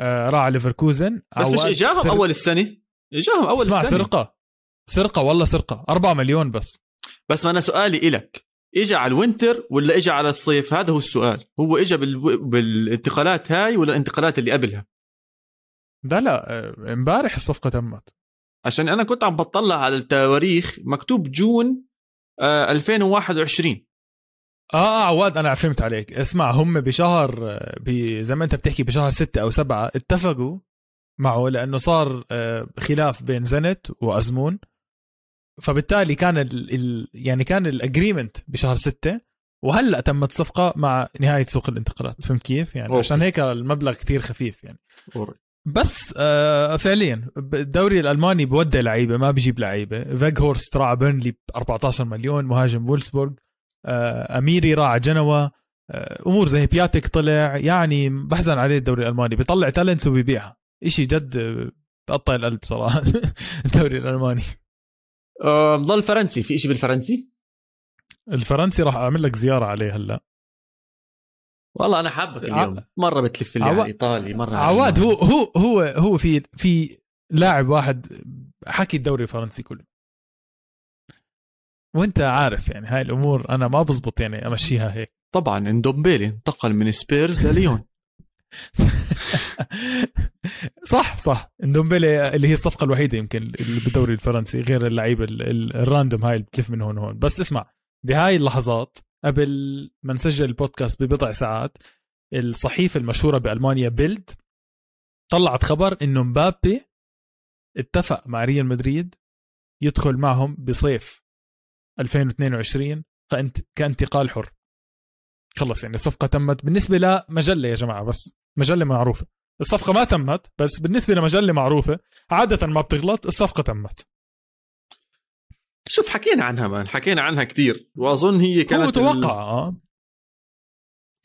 Speaker 2: راح على ليفركوزن.
Speaker 1: بس مش إجاهم سر... أول السنة؟ إجاهم أول اسمع السنة.
Speaker 2: سرقة. سرقة والله سرقة. 4 مليون بس.
Speaker 1: بس ما أنا سؤالي إلك. اجى على ال winter ولا اجى على الصيف؟ هذا هو السؤال. هو اجى بال... بالانتقالات هاي ولا الانتقالات اللي قبلها؟
Speaker 2: لا لا امبارح الصفقة تمت.
Speaker 1: عشان أنا كنت عم بطلع على التواريخ مكتوب June آه 2021
Speaker 2: آه آه عواد أنا فهمت عليك. اسمع هم بشهر زي ما أنت بتحكي بشهر ستة أو سبعة اتفقوا معه لأنه صار آه، خلاف بين زنت وأزمون. فبالتالي كان ال ال يعني كان ال agreement بشهر ستة وهلأ تمت صفقة مع نهاية سوق الانتقالات. فهمت كيف؟ يعني okay. عشان هيك المبلغ كتير خفيف يعني. okay. بس آه فعليا الدوري الألماني بودع لعيبة ما بيجيب لعيبة. فيجهورست راح بيرنلي ب 14 مليون مهاجم وولسبورغ آه أميري راح جنوا آه أمور زي بياتك طلع. يعني بحزن عليه الدوري الألماني. بيطلع تالنتس وبيبيعها. إشي جد بقطع القلب صراحة. الدوري الألماني.
Speaker 1: ضل فرنسي. في إشي بالفرنسي؟
Speaker 2: الفرنسي راح أعمل لك زيارة عليه هلا.
Speaker 1: والله أنا حابك اليوم. مرة بتلف لي على ايطالي مرة
Speaker 2: عواد هو هو هو هو في في لاعب واحد حكي الدوري الفرنسي كله. وأنت عارف يعني هاي الأمور أنا ما بزبط يعني أمشيها هيك.
Speaker 1: طبعا إندومبيلي انتقل من سبيرز لليون.
Speaker 2: صح صح. إندومبيلي اللي هي الصفقة الوحيدة يمكن اللي بالدوري الفرنسي غير اللعيبة ال random هاي اللي بتلف من هون وهون. بس اسمع بهاي اللحظات قبل ما نسجل البودكاست ببضع ساعات الصحيفة المشهورة بألمانيا بيلد طلعت خبر إنه مبابي اتفق مع ريال مدريد يدخل معهم بصيف 2022 كانتقال حر. خلص يعني الصفقة تمت. بالنسبة لمجلة يا جماعة بس مجلة معروفة. الصفقة ما تمت بس بالنسبة لمجلة معروفة عادة ما بتغلط الصفقة تمت.
Speaker 1: شوف حكينا عنها مان حكينا عنها كثير وأظن هي كانت
Speaker 2: هو متوقع ال... آه.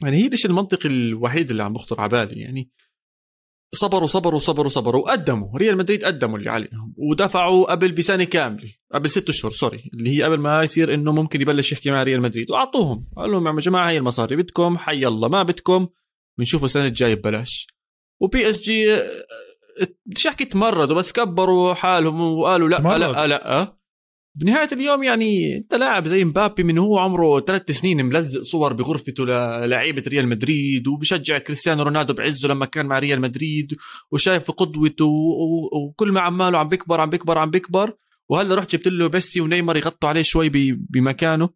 Speaker 1: يعني هي الشيء المنطقي الوحيد اللي عم بخطر على بالي. يعني صبروا صبروا صبروا صبروا وقدموا. ريال مدريد قدموا اللي عليهم ودفعوا قبل بسنة كاملة قبل ست أشهر sorry اللي هي قبل ما يصير إنه ممكن يبلش يحكي مع ريال مدريد. وأعطوهم قال لهم يا جماعة هي المصاري بدكم حي الله ما بدكم. بنشوفوا السنة الجاية ببلاش. وبي اس جي مش أحكي تمردوا بس كبروا حالهم وقالوا لا لا لا, لا بنهاية اليوم يعني انت لاعب زي مبابي من هو عمره ثلاث سنين ملزق صور بغرفته للعيبه ريال مدريد وبشجع كريستيانو رونالدو بعزه لما كان مع ريال مدريد وشايف قدوته وكل ما عماله عم بيكبر عم بيكبر عم بيكبر. وهلا رحت جبت له ميسي ونيمار يغطوا عليه شوي بمكانه.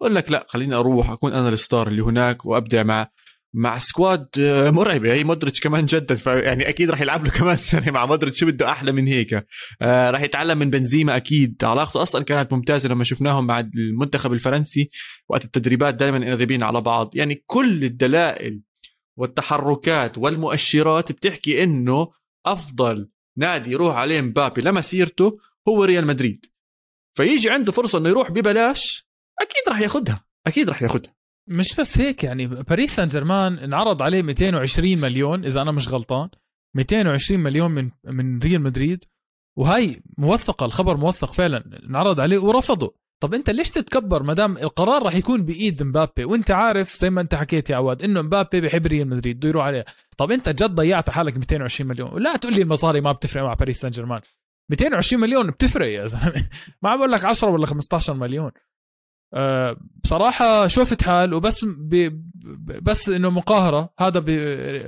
Speaker 1: بقول لك لا خليني أروح أكون أنا ال star اللي هناك وأبدع مع مع squad آه، مرعبه هي مودريتش كمان جدد فيعني أكيد راح يلعب له كمان سنة مع مودريتش. شو بده؟ أحلى من هيك. آه راح يتعلم من بنزيما أكيد. علاقته أصلا كانت ممتازة لما شفناهم مع المنتخب الفرنسي. وقت التدريبات دائما قريبين على بعض. يعني كل الدلائل والتحركات والمؤشرات بتحكي إنه أفضل نادي يروح عليه مبابي لمسيرته هو ريال مدريد. فيجي عنده فرصة إنه يروح ببلاش أكيد راح ياخذها أكيد راح ياخذها
Speaker 2: مش بس هيك يعني باريس سان جيرمان انعرض عليه 220 مليون إذا أنا مش غلطان 220 مليون من من ريال مدريد وهي موثقة الخبر موثق فعلا انعرض عليه ورفضوا طب أنت ليش تتكبر؟ ما دام القرار راح يكون بإيد مبابي وأنت عارف زي ما أنت حكيت يا عواد إنه مبابي بحب ريال مدريد بده يروح عليه. طب أنت جد ضيعت حالك 220 مليون؟ ولا تقول لي المصاري ما بتفرق مع باريس سان جيرمان 220 مليون بتفرق يا زلمة. ما عم بقول لك 10 ولا 15 مليون. أه بصراحة شوفت حال وبس بس إنه مقاهرة. هذا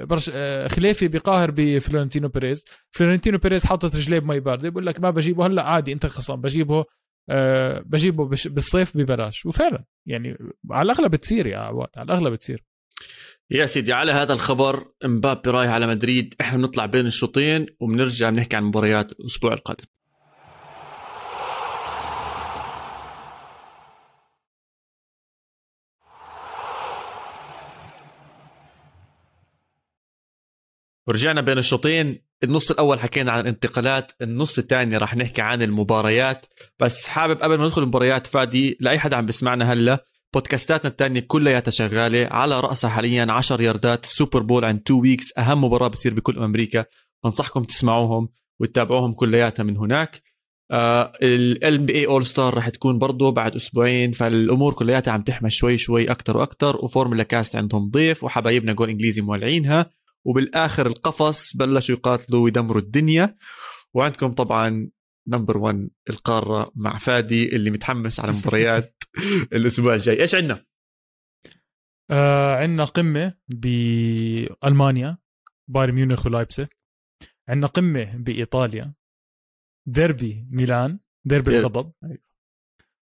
Speaker 2: برش أه خليفي بقاهر بفلورنتينو بيريز. فلورنتينو بيريز حاطط رجليه بمي باردة. بقول لك ما بجيبه. هلأ عادي أنت خصم بجيبه أه بجيبه بالصيف ببلاش. وفعلا يعني على الأغلب بتصير يا عواد. على الأغلب بتصير
Speaker 1: يا سيدي على هذا الخبر مبابي رايح على مدريد. إحنا بنطلع بين الشوطين وبنرجع بنحكي عن مباريات الأسبوع القادم. ورجعنا بين الشوطين. النص الأول حكينا عن الانتقالات النص الثاني راح نحكي عن المباريات. بس حابب قبل ما ندخل المباريات فادي لأي حدا عم بيسمعنا هلا بودكاستاتنا الثانية كلياتها شغالة على رأسها حاليا 10 ياردات سوبر بول عن two weeks أهم مباراة بتصير بكل أمريكا. بنصحكم تسمعوهم وتتابعوهم كلياتها من هناك. ال NBA All-Star رح تكون برضه بعد أسبوعين فالأمور كلياتها عم تحمى شوي شوي أكثر وأكثر و Formula Cast عندهم ضيف وحبايبنا جول إنجليزي مولعينها. وبالآخر القفص بلشوا يقاتلوا ويدمروا الدنيا. وعندكم طبعا number 1 القارة مع فادي اللي متحمس على مباريات الأسبوع الجاي. إيش عندنا؟
Speaker 2: آه عندنا قمة بألمانيا بايرن ميونخ ولايبسك عندنا قمة بإيطاليا. ديربي ميلان ديربي الغضب. أيوة.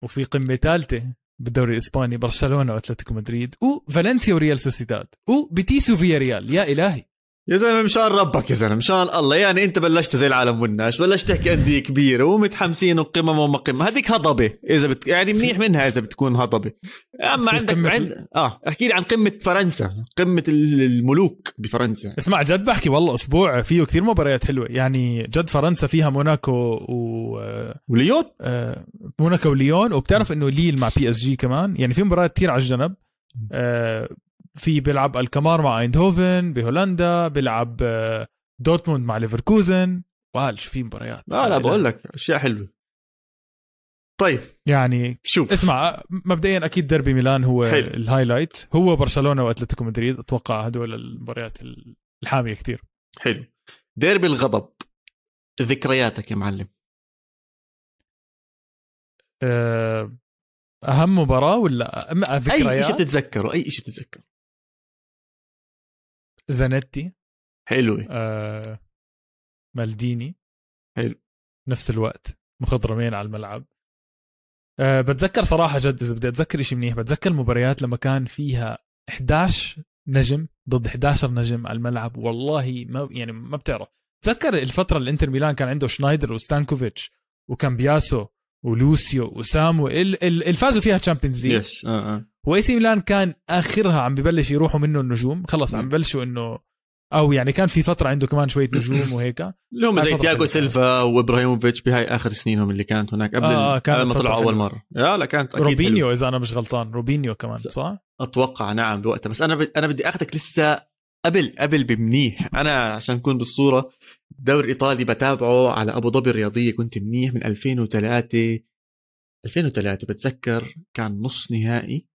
Speaker 2: وفي قمة ثالثة بالدوري الإسباني برشلونة واتلتيكو مدريد وفالنسيا وريال سوسيداد وبيتيس وفيا ريال يا إلهي.
Speaker 1: يا زلمة مشان ربك يا زلمة مشان الله. يعني انت بلشت زي العالم والناس بلشت تحكي انديه كبيرة ومتحمسين وقمم وما قمه هذيك هضبة إذا بت... يعني منيح منها إذا بتكون هضبة. أما عندك عند... آه احكي لي عن قمة فرنسا قمة الملوك بفرنسا.
Speaker 2: اسمع جد بحكي والله أسبوع فيه كثير مباريات حلوة. يعني جد فرنسا فيها موناكو و
Speaker 1: وليون؟
Speaker 2: آه موناكو وليون. وبتعرف إنه ليل مع بي اس جي كمان. يعني في مباريات كثير على الجنب. آه في بيلعب ألكمار مع ايندهوفن بهولندا بيلعب آه، دورتموند مع ليفركوزن. شو في مباريات.
Speaker 1: لا لا بقول لك أشياء حلوة. طيب
Speaker 2: يعني شوف. اسمع مبدئيا أكيد ديربي ميلان هو حلو. ال highlight. هو برشلونة وأتلتيكو مدريد أتوقع هدول المباريات الحامية كثير
Speaker 1: حلو. ديربي الغضب ذكرياتك يا معلم.
Speaker 2: آه، أهم مباراة ولا؟
Speaker 1: ذكريات أي شيء بتتذكره أي شيء بتتذكره.
Speaker 2: زانيتي
Speaker 1: حلو.
Speaker 2: آه مالديني.
Speaker 1: حلو.
Speaker 2: نفس الوقت مخضرمين على الملعب. أه بتذكر صراحة جد إذا بدي أتذكر شيء منيح بتذكر المباريات لما كان فيها 11 نجم ضد 11 نجم على الملعب؟ والله ما يعني ما بتعرف. تذكر الفترة اللي إنتر ميلان كان عنده شنايدر وستانكوفيتش وكامبياسو ولوسيو وسامو. اللي فازوا فيها Champions League
Speaker 1: yes آه آه.
Speaker 2: وإي سي ميلان كان آخرها عم ببلش يروحوا منه النجوم. خلص عم ببلشوا إنه أو يعني كان في فترة عنده كمان شوية نجوم وهيك.
Speaker 1: اللي هم زي تياجو سيلفا وإبراهيموفيتش بهاي آخر سنينهم اللي كانت هناك. قبل آه, آه قبل ما طلعوا أول مرة. لا لا كانت
Speaker 2: أكيد روبينيو حلو. إذا أنا مش غلطان. روبينيو كمان صح؟
Speaker 1: أتوقع نعم بوقتها. بس أنا ب... أنا بدي أخذك لسه قبل قبل بمنيح. أنا عشان أكون بالصورة الدوري الايطالي بتابعه على أبو ظبي الرياضية. كنت منيح من 2003 2003 بتذكر كان نص نهائي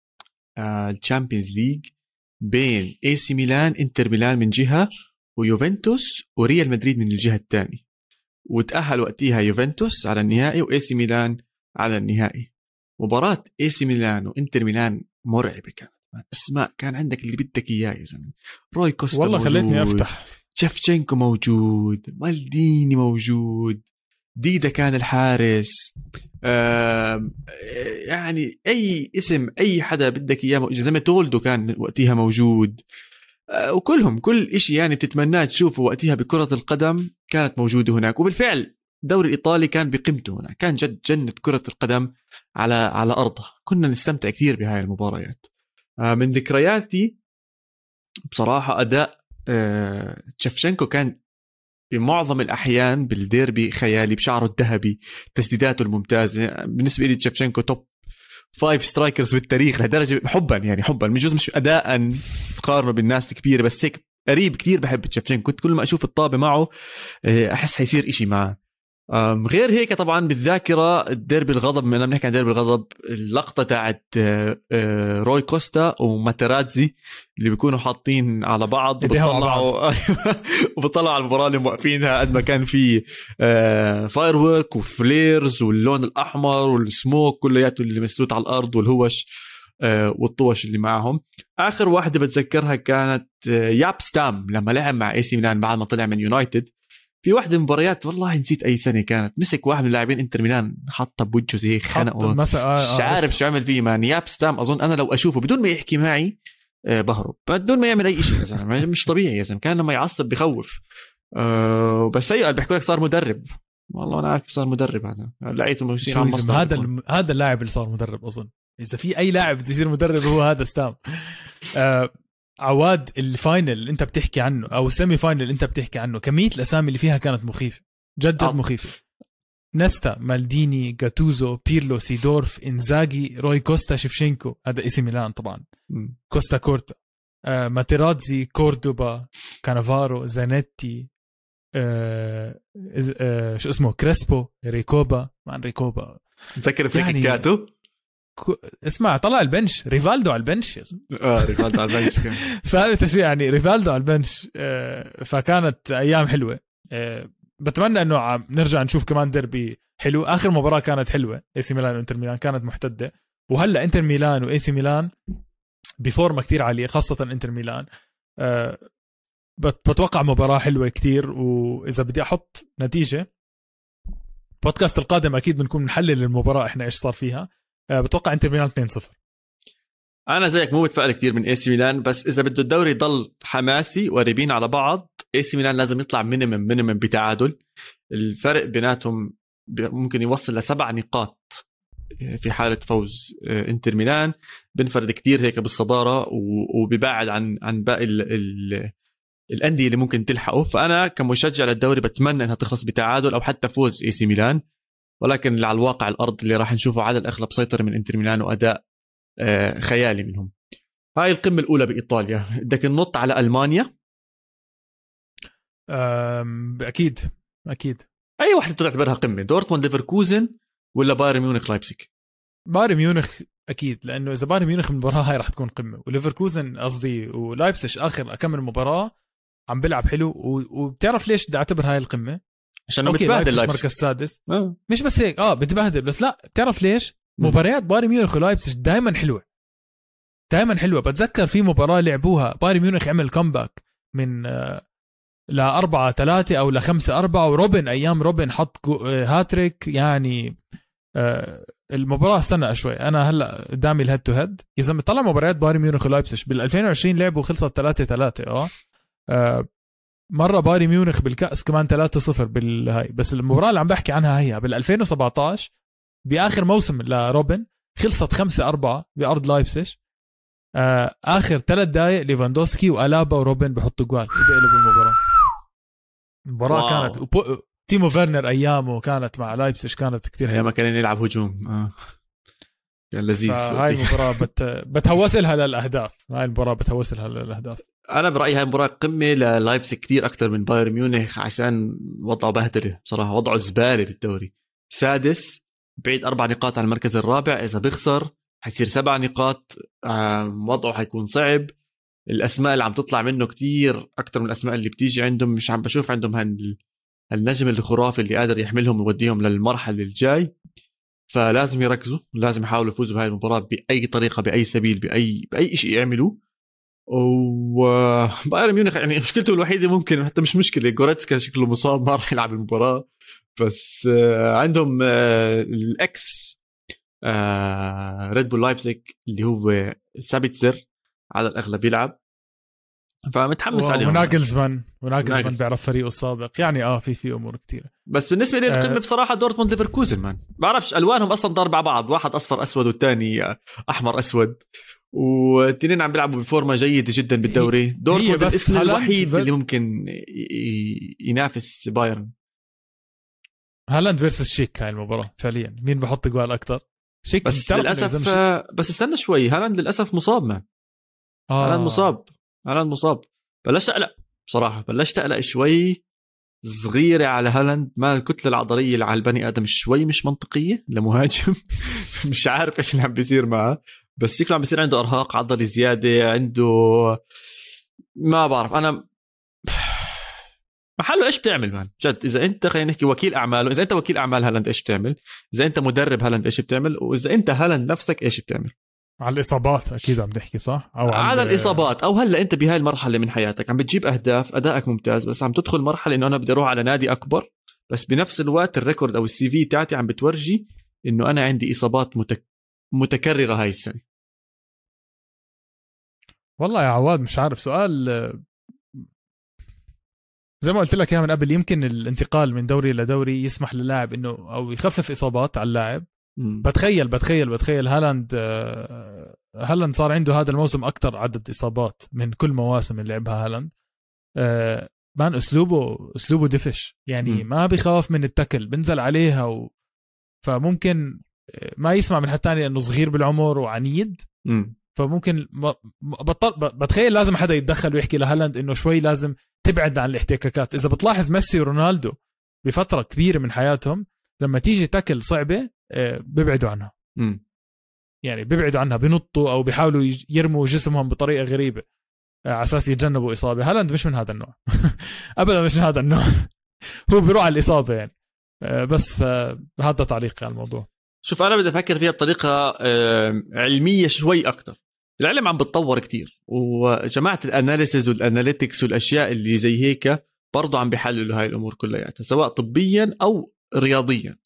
Speaker 1: ال Champions League بين إي سي ميلان إنتر ميلان من جهة ويوفنتوس وريال مدريد من الجهة الثانية. وتأهل وقتها يوفنتوس على النهائي وإي سي ميلان على النهائي. مباراة إي سي ميلان وإنتر ميلان مرعبة كانت. أسماء كان عندك اللي بدك إياه يا زلمة. روي كوستا
Speaker 2: والله موجود. خليتني أفتح.
Speaker 1: شفشنكو موجود مالديني موجود ديدا كان الحارس يعني أي اسم أي حدا بدك إياه زي ما تولدو كان وقتها موجود. آه، وكلهم كل شيء يعني بتتمناه تشوفه وقتها بكرة القدم كانت موجودة هناك. وبالفعل الدوري الإيطالي كان بقيمته هناك كان جد جنة كرة القدم على على أرضها. كنا نستمتع كثير بهاي المباريات. من ذكرياتي بصراحة أداء آه، تشفشنكو كان بمعظم الأحيان بالديربي خيالي بشعره الذهبي تسديداته الممتازة. بالنسبة لي تشفشنكو top five strikers بالتاريخ لهالدرجه حبا يعني حبا. جزء مش اداء تقارنه بالناس الكبيرة بس هيك قريب كثير بحب تشفشنكو. كنت كل ما أشوف الطابة معه آه، أحس حيصير إشي معه. غير هيك طبعا بالذاكرة الديربي الغضب لما بنحكي عن ديربي الغضب اللقطة تاعت آه، آه، روي كوستا وماتراتزي اللي بيكونوا حاطين على بعض وبطلعوا وبطلعوا على المباراه اللي موقفينها قد ما كان في firework و flares واللون الأحمر والسموك كلياته اللي مسلوت على الأرض والهوش آه، والطوش اللي معهم آخر واحدة بتذكرها كانت ياب ستام لما لعب مع اي سي ميلان بعد ما طلع من يونايتد. في واحدة من المباريات والله نسيت أي سنه كانت. مسك واحد من اللاعبين إنتر ميلان حطها بوجهه زي هيك خنقه مش آه عارف شو عمل فيه man ياب ستام أظن أنا لو أشوفه بدون ما يحكي معي آه بهرب. بدون ما يعمل أي شيء يا زلمة. مش طبيعي يا زلمة. كان لما يعصب بخوف. آه بس هي بيحكوا لك صار مدرب. والله أنا عارف صار مدرب هذا. لقيته
Speaker 2: ماشيين على هذا الم... هذا اللاعب اللي صار مدرب أظن. إذا في أي لاعب بده يصير مدرب هو هذا ستام. آه عواد ال final اللي انت بتحكي عنه أو ال semi-final اللي انت بتحكي عنه كمية الأسامي اللي فيها كانت مخيفة. جد جد مخيفة. نستا مالديني جاتوزو بيرلو سيدورف إنزاجي روي كوستا شيفشينكو. هذا اسم ميلان طبعا. كوستا كورتا. آه ماتيرازي كوردوبا كانافارو زانيتي آه آه شو اسمه؟ كريسبو ريكوبا. man ريكوبا.
Speaker 1: تذكر في يعني كانوا
Speaker 2: اسمع طلع ال bench. ريفالدو على ال
Speaker 1: bench. آه ريفالدو على ال bench
Speaker 2: فهمت شو يعني ريفالدو على ال bench. آه فكانت أيام حلوة. آه بتمنى إنه عم نرجع نشوف كمان ديربي حلو. آخر مباراة كانت حلوة اي سي ميلان وإنتر ميلان كانت محتدة. وهلأ إنتر ميلان واي سي ميلان بفورمة كتير عالية خاصة إنتر ميلان. أه بتوقع مباراة حلوة كتير. وإذا بدي أحط نتيجة بودكاست القادم أكيد بنكون نحلل المباراة إحنا إيش صار فيها. بتوقع انتر ميلان 2-0
Speaker 1: أنا زيك مو متفائل كثير من اي سي ميلان بس إذا بده الدوري يضل حماسي وقريبين على بعض اي سي ميلان لازم يطلع minimum minimum بتعادل. الفرق بيناتهم ممكن يوصل لسبع نقاط في حالة فوز آه، إنتر ميلان. بنفرد كتير هيك بالصدارة وبيبعد عن عن باقي ال ال الأندية اللي ممكن تلحقه. فأنا كمشجع للدوري بتمنى إنها تخلص بتعادل أو حتى فوز اي سي ميلان. ولكن على الواقع الأرض اللي راح نشوفه على الأغلب سيطره من إنتر ميلان وأداء آه، خيالي منهم. هاي القمة الأولى بإيطاليا. بدك ننط على ألمانيا؟
Speaker 2: أكيد أكيد.
Speaker 1: أي واحدة تعتبرها قمة دورتموند ليفركوزن ولا بايرن ميونخ لايبسيك
Speaker 2: بايرن ميونخ أكيد لأنه إذا بايرن ميونخ المباراه هاي راح تكون قمة. وليفركوزن قصدي ولايبسش آخر كم مباراة عم بيلعب حلو وبتعرف ليش بدي أعتبر هاي القمة؟
Speaker 1: عشان بتبهدل لايبسش
Speaker 2: مركز سادس. آه. مش بس هيك آه بتبهدل. بس لا بتعرف ليش؟ مباريات بايرن ميونخ ولايبسش دائما حلوة. دائما حلوة. بتذكر في مباراة لعبوها بايرن ميونخ عمل comeback من آه لأربعة ثلاثة أو لخمسة أربعة وروبن أيام روبن حط hat trick يعني آه، المباراة استنى شوي. أنا هلأ قدامي ال head to head إذا بتطلع مباريات بايرن ميونخ ولايبسش بال 2020 لعبوا خلصت 3 3 آه, مرة بايرن ميونخ بالكأس كمان 3 0 بالهاي. بس المباراة اللي عم بحكي عنها هي بال 2017 بآخر موسم لروبن خلصت 5 4 بأرض لايبسش آه آخر ثلاث دقائق ليفاندوسكي وألابا وروبن بحطوا جوال. وبيقلبوا المباراة. المباراة كانت وبو... تيمو فيرنر أيامه كانت مع لايبسش كانت كثير
Speaker 1: أيام كان يلعب هجوم. آه. كان لذيذ
Speaker 2: هاي المباراة بت... بتهوس لها للأهداف. هاي المباراة بتهوس لها للأهداف.
Speaker 1: أنا برأيي هاي المباراه قمة للايبسك كثير أكثر من بايرن ميونخ عشان وضعه بهدلة بصراحه وضعه زبالة بالدوري. سادس بعيد أربع نقاط عن المركز الرابع إذا بيخسر حيصير سبع نقاط وضعه حيكون صعب. الأسماء اللي عم تطلع منه كتير أكثر من الأسماء اللي بتيجي عندهم مش عم بشوف عندهم هال النجم الخرافي اللي قادر يحملهم ويوديهم للمرحلة الجاي. فلازم يركزوا لازم يحاولوا يفوزوا بهاي المباراة بأي طريقة بأي سبيل باي بأي شيء يعملوه. وبايرن ميونخ يعني مشكلته الوحيدة ممكن حتى مش مشكلة جوريتسكا شكله مصاب ما راح يلعب المباراة. بس آه، عندهم آه، ال ex ريد بول لايبزيك اللي هو سابيتزر على الأغلب يلعب. فمتحمس عليهم.
Speaker 2: وناجلزمان وناجلزمان بيعرف فريقه السابق. يعني آه في في أمور كثيره
Speaker 1: بس بالنسبة لي القمة آه بصراحة دورتموند ليفركوزن man. بعرفش ألوانهم أصلا ضاربه على بعض واحد أصفر أسود والثاني أحمر أسود. والاثنين عم بيلعبوا بفورمة جيدة جدا بالدوري. دورتموند الإسم الوحيد اللي ممكن ينافس بايرن.
Speaker 2: هالاند versus شيك هاي المباراة فعليا. مين بحط جوال أكثر
Speaker 1: شيك بس للأسف بس استنى شوي. هالاند للأسف مصاب man. آه. هالاند مصاب. هالاند مصاب. بلشت أقلق بصراحة. بلشت أقلق شوي صغيرة على هالاند. ما الكتلة العضلية اللي على البني آدم شوي مش منطقية لمهاجم مش عارف إيش اللي عم بيصير معه. بس شكله عم بيصير عنده إرهاق عضلي زيادة عنده ما بعرف. أنا محله إيش بتعمل man جد إذا أنت خلينا نحكي وكيل أعماله إذا أنت وكيل أعمال هالاند إيش بتعمل؟ إذا أنت مدرب هالاند إيش بتعمل؟ وإذا أنت هالاند نفسك إيش بتعمل؟
Speaker 2: على الإصابات أكيد عم تحكي صح؟
Speaker 1: أو على الإصابات. أو هلأ أنت بهاي المرحلة من حياتك عم بتجيب أهداف أدائك ممتاز بس عم تدخل مرحلة إنه أنا بدي أروح على نادي أكبر بس بنفس الوقت ال record أو ال CV تاعتي عم بتورجي إنه أنا عندي إصابات متك... متكررة هاي السنة.
Speaker 2: والله يا عواد مش عارف سؤال زي ما قلت لك اياها من قبل يمكن الانتقال من دوري لدوري يسمح للاعب إنه أو يخفف إصابات على اللاعب. بتخيل بتخيل بتخيل هالاند آه، هالاند صار عنده هذا الموسم أكثر عدد إصابات من كل مواسم اللي لعبها هالاند. آه، مان أسلوبه أسلوبه دفش. يعني م. ما بيخاف من التكل بنزل عليها و... فممكن ما يسمع من حد تاني إنه صغير بالعمر وعنيد. م. فممكن بطل بتخيل لازم حدا يتدخل ويحكي لهالاند إنه شوي لازم تبعد عن الاحتكاكات. إذا بتلاحظ ميسي ورونالدو بفترة كبيرة من حياتهم لما تيجي تاكل صعبة آه، بيبعدوا عنها. م. يعني بيبعدوا عنها بنطوا أو بيحاولوا يرموا جسمهم بطريقة غريبة آه، على أساس يتجنبوا إصابة. هالاند مش من هذا النوع. ابدا مش من هذا النوع. هو بيروح على الإصابة يعني. آه، بس هذا تعليقي على الموضوع.
Speaker 1: شوف أنا بدي أفكر فيها بطريقة علمية شوي أكثر العلم عم بتطور كتير. وجماعة ال analysis وال analytics والأشياء اللي زي هيك برضه عم بيحللوا هاي الأمور كلياتها سواء طبيا أو رياضيا.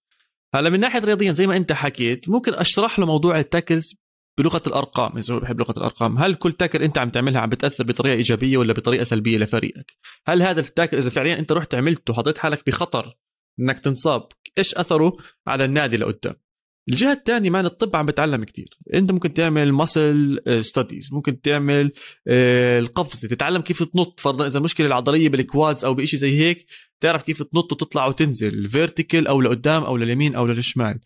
Speaker 1: هلا من ناحية رياضيا زي ما أنت حكيت ممكن أشرح له موضوع ال tackles بلغة الأرقام إذا هو بحب لغة الأرقام. هل كل tackle أنت عم تعملها عم بتأثر بطريقة إيجابية ولا بطريقة سلبية لفريقك؟ هل هذا ال tackle إذا فعليا أنت رحت عملته وحطيت حالك بخطر إنك تنصاب إيش أثره على النادي لقدام؟ الجهة الثانية man الطب عم بتعلم كتير. انت ممكن تعمل muscle studies آه، ممكن تعمل آه، القفزه تتعلم كيف تنط فرضا إذا مشكلة العضلية بال quads أو بشيء زي هيك تعرف كيف تنط وتطلع وتنزل vertical أو لقدام أو لليمين أو للشمال.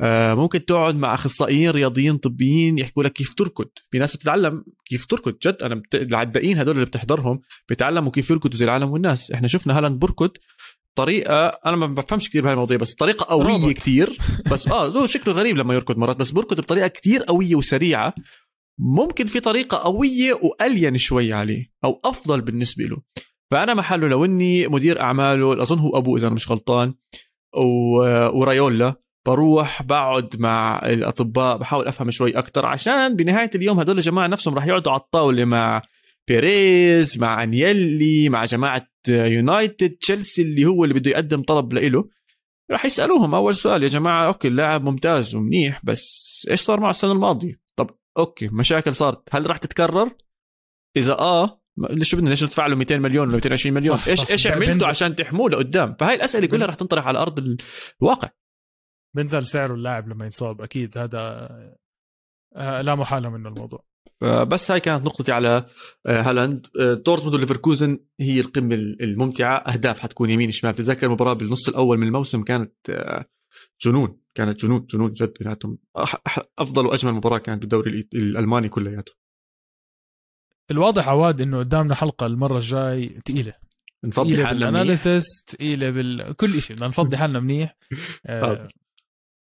Speaker 1: آه، ممكن تقعد مع أخصائيين رياضيين طبيين يحكوا لك كيف تركض. في ناس بتتعلم كيف تركض جد أنا بت... العدائين هدول اللي بتحضرهم بيتعلموا كيف يركضوا زي العالم والناس. إحنا شفنا هالاند بركض طريقة أنا ما بفهمش كثير بهاي المواضيع بس طريقة قوية كثير بس آه زو شكله غريب لما يركض مرات بس بركض بطريقة كثير قوية وسريعة. ممكن في طريقة قوية وألين شوي عليه أو أفضل بالنسبة له. فأنا محله لو إني مدير أعماله أظن هو أبوه إذا أنا مش غلطان ورايولا بروح بقعد مع الأطباء بحاول أفهم شوي أكثر عشان بنهاية اليوم هدول الجماعة نفسهم راح يقعدوا على الطاولة مع بيريز مع أنيلي مع جماعة يونايتد تشيلسي اللي هو اللي بده يقدم طلب له راح يسألوهم أول سؤال يا جماعة okay اللاعب ممتاز ومنيح بس إيش صار معه السنة الماضية؟ طب okay مشاكل صارت. هل راح تتكرر؟ إذا آه شو بدنا ليش ندفع له 200 مليون ولا 220 مليون؟ صح. إيش صح. إيش عملتوا عشان تحموه لقدام؟ فهاي الأسئلة كلها راح تنطرح على أرض الواقع.
Speaker 2: بنزل سعره اللاعب لما ينصاب أكيد هذا آه، لا محالة منه الموضوع.
Speaker 1: بس هاي كانت نقطتي على آه، هالاند. آه، دورتموند وليفركوزن هي القمة الممتعة. أهداف حتكون يمين شمال. بتذكر المباراة بالنص الأول من الموسم كانت آه، جنون. كانت جنون جنون جد بيناتهم. أفضل وأجمل مباراة كانت بالدوري الألماني كلياته.
Speaker 2: الواضح عواد إنه قدامنا حلقة المرة الجاي ثقيله نفضي حالنا بال analysis ثقيله بكل شيء بدنا نفضي حالنا منيح. آه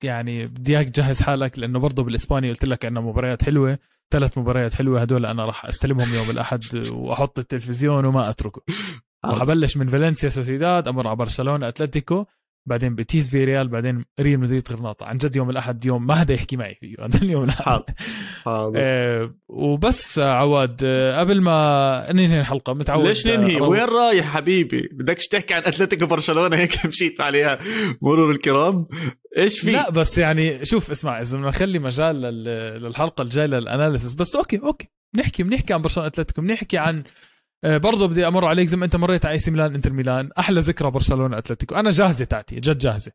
Speaker 2: يعني بدي اياك تجهز حالك لأنه برضه بالإسباني قلت لك إنه مباريات حلوة ثلاث مباريات حلوة هدول أنا راح أستلمهم يوم الأحد وأحط التلفزيون وما أتركه. وحبلش من فالنسيا سوسيداد أمر على برشلونة أتلتيكو بعدين بتيز في ريال بعدين ريال مدريد غرناطة. عن جد يوم الأحد يوم ما حدا يحكي معي فيه هذا اليوم الأحد. آه وبس عواد آه قبل ما ننهي الحلقة متعود
Speaker 1: ليش ننهي؟ آه وين رايح حبيبي؟ بدكش تحكي عن أتلتيكو برشلونه هيك مشيت عليها مرور الكرام. إيش في؟
Speaker 2: لا بس يعني شوف اسمع إذا بدنا نخلي مجال للحلقة الجاية لل analysis بس okay okay بنحكي بنحكي عن برشلونة أتلتيكو بنحكي عن آه، برضه بدي أمر عليك زي ما أنت مريت على إي سي ميلان إنتر ميلان أحلى ذكرى برشلونة أتلتيكو. أنا جاهزة تاتي جد جاهزة.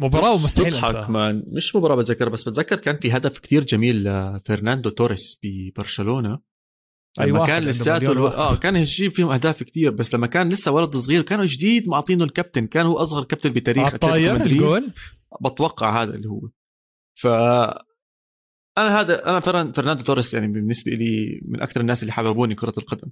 Speaker 2: مباراة ومستحيل
Speaker 1: أنساها. man مش مباراة بتذكر بس بتذكر كان في هدف كتير جميل لفرناندو توريس ببرشلونة. لما كان لساته آه كان هالشيء فيهم أهداف كتير بس لما كان لسه ولد صغير كانوا جديد معطينه الكابتن كان هو أصغر كابتن بتاريخ
Speaker 2: الطاير الجول؟
Speaker 1: بتوقع هذا اللي هو. ف أنا هذا أنا فرناندو توريس يعني بالنسبة لي من أكثر الناس اللي حببوني كرة القدم.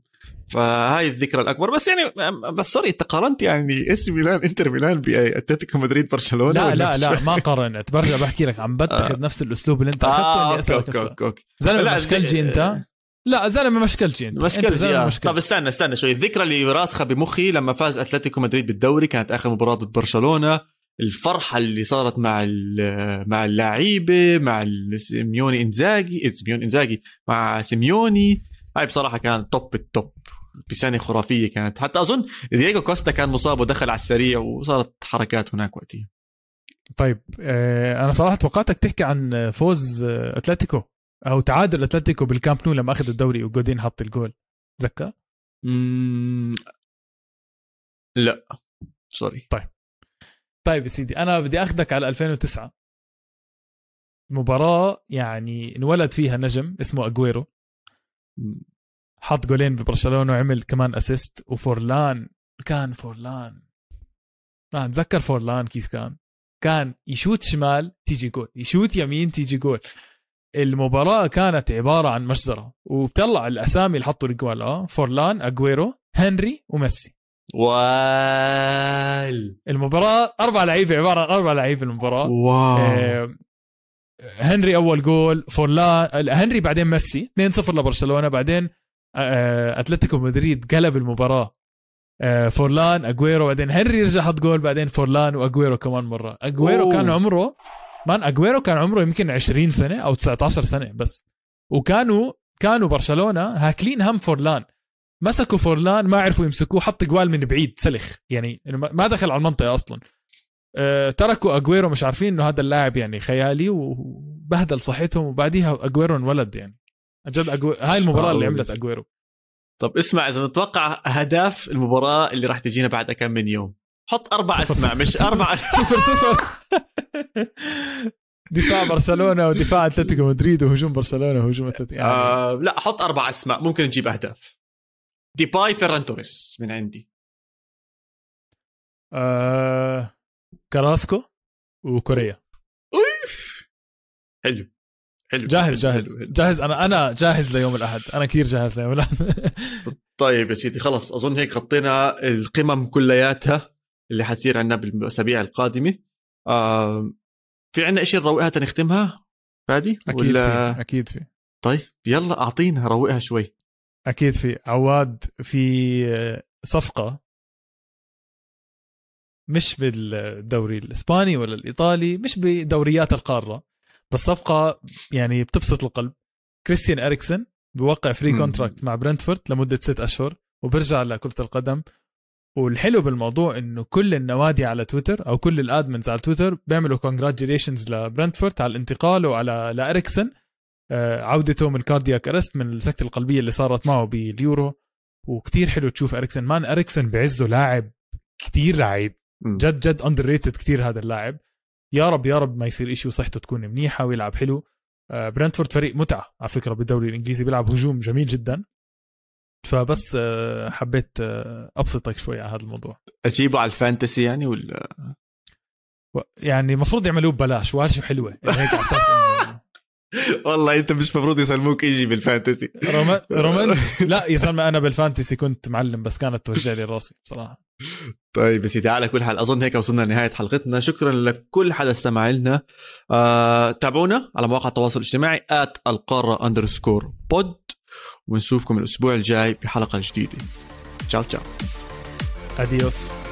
Speaker 1: فهاي الذكرى الأكبر. بس يعني بس sorry انت قارنت يعني اس ميلان إنتر ميلان بأتلتيكو مدريد برشلونة
Speaker 2: لا لا لا ما قارنت. برجع بحكي لك عم بتخذ آه. نفس الأسلوب اللي أنت أخذته آه اني أسألك okay okay. زلمة مشكلجي أنت؟ لا زلمة مشكلجي أنت.
Speaker 1: مشكلجي آه. طب استنى استنى شوي. الذكرى اللي راسخة بمخي لما فاز أتلتيكو مدريد بالدوري كانت آخر مباراة ضد برشلونة. الفرحة اللي صارت مع مع اللعيبة مع سيميوني إنزاجي سيميوني إنزاجي مع سيميوني. هاي بصراحة كانت top ال top بسنة خرافية كانت. حتى أظن دييغو كوستا كان مصاب ودخل على السريع وصارت حركات هناك وقتها.
Speaker 2: طيب آه، أنا صراحة توقعتك تحكي عن فوز آه، أتلتيكو. أو تعادل أتلتيكو بالكامب نو لما أخذ الدوري وجودين حط الجول. تذكر؟
Speaker 1: لا. sorry
Speaker 2: طيب. طيب يا سيدي أنا بدي أخذك على 2009 مباراة يعني انولد فيها نجم اسمه أجويرو. حط جولين ببرشلونة وعمل كمان assist وفورلان كان فورلان. ما اتذكر فورلان كيف كان. كان يشوت شمال تيجي جول. يشوت يمين تيجي جول. المباراة كانت عبارة عن مجزرة وبطلع الأسامي اللي حطوا الجوال آه فورلان أجويرو هنري وميسي.
Speaker 1: وال
Speaker 2: المباراة أربع لعيبة عبارة عن أربع لعيبة المباراة.
Speaker 1: wow. آه
Speaker 2: هنري أول جول فورلان هنري بعدين ميسي 2-0 لبرشلونة بعدين آه أتلتيكو مدريد قلب المباراة. آه فورلان أجويرو بعدين هنري رجع حط جول بعدين فورلان وأجويرو كمان مرة. أجويرو أوه. كان عمره man اجويرو كان عمره يمكن 20 سنة أو 19 سنة بس. وكانوا كانوا برشلونة هاكلين هم فورلان. مسكوا فورلان ما عرفوا يمسكوه حط جوال من بعيد سلخ. يعني ما دخل على المنطقة أصلا. أه تركوا اجويرو مش عارفين إنه هذا اللاعب يعني خيالي وبهدل صحتهم وبعديها اجويرو انولد يعني. جد أجو... هاي المباراة اللي عملت اجويرو
Speaker 1: طب اسمع إذا نتوقع أهداف المباراة اللي راح تجينا بعد كم من يوم. حط أربع أسماء مش أربع
Speaker 2: صفر صفر. دفاع برشلونة ودفاع أتلتيكو مدريد وهجوم برشلونة وهجوم أتلتيكو
Speaker 1: يعني. آه لا حط أربع أسماء. ممكن نجيب أهداف. ديباي فيران توريس من عندي.
Speaker 2: آه كراسكو وكوريا.
Speaker 1: حلو. حلو.
Speaker 2: جاهز جاهز. حلو. جاهز. أنا أنا جاهز ليوم الأحد. أنا كثير جاهز ليوم الأحد.
Speaker 1: طيب يا سيدي خلص أظن هيك غطينا القمم كلياتها اللي حتصير عندنا بالأسابيع القادمة. آه في عندنا شيء نروقها تنختمها؟ فادي؟
Speaker 2: أكيد ولا... في أكيد في.
Speaker 1: طيب يلا أعطينا روقها شوي.
Speaker 2: أكيد في. عواد في صفقة. مش بالدوري الإسباني ولا الإيطالي مش بدوريات القارة. بس صفقة يعني بتبسط القلب. كريستيان إريكسن بوقع free contract مع برنتفورد لمدة ست أشهر وبرجع لكرة القدم. والحلو بالموضوع إنه كل النوادي على تويتر أو كل ال admins على تويتر بيعملوا congratulations لبرنتفورد على الانتقال وعلى لاريكسن آه، عودته من ال cardiac arrest من السكتة القلبية اللي صارت معه باليورو. وكتير حلو تشوف اريكسن man اريكسن بعزه لاعب كتير لعيب. جد جد underrated كثير هذا اللاعب. يا رب يا رب ما يصير إشي وصحته تكون منيحة ويلعب حلو. آه، برنتفورد فريق متعة على فكرة بالدوري الإنجليزي بيلعب هجوم جميل جدا. فبس آه، حبيت آه، أبسطك شوي على هذا الموضوع.
Speaker 1: أجيبه على ال fantasy يعني ولا؟
Speaker 2: يعني المفروض يعملوه ببلاش ورشه حلوة. يعني هيك على أساس إنه
Speaker 1: والله أنت مش مفروض يسلموك يجي بال
Speaker 2: fantasy. romance؟ لا يا زلمه أنا بال fantasy كنت معلم بس كانت توجع لي راسي بصراحة.
Speaker 1: طيب يا سيدي على كل حال أظن هيك وصلنا لنهاية حلقتنا. شكرا لكل حدا استمع لنا. آه، تابعونا على مواقع التواصل الاجتماعي القارة underscore pod ونشوفكم الأسبوع الجاي بحلقة جديدة. تشاو تشاو.
Speaker 2: adiós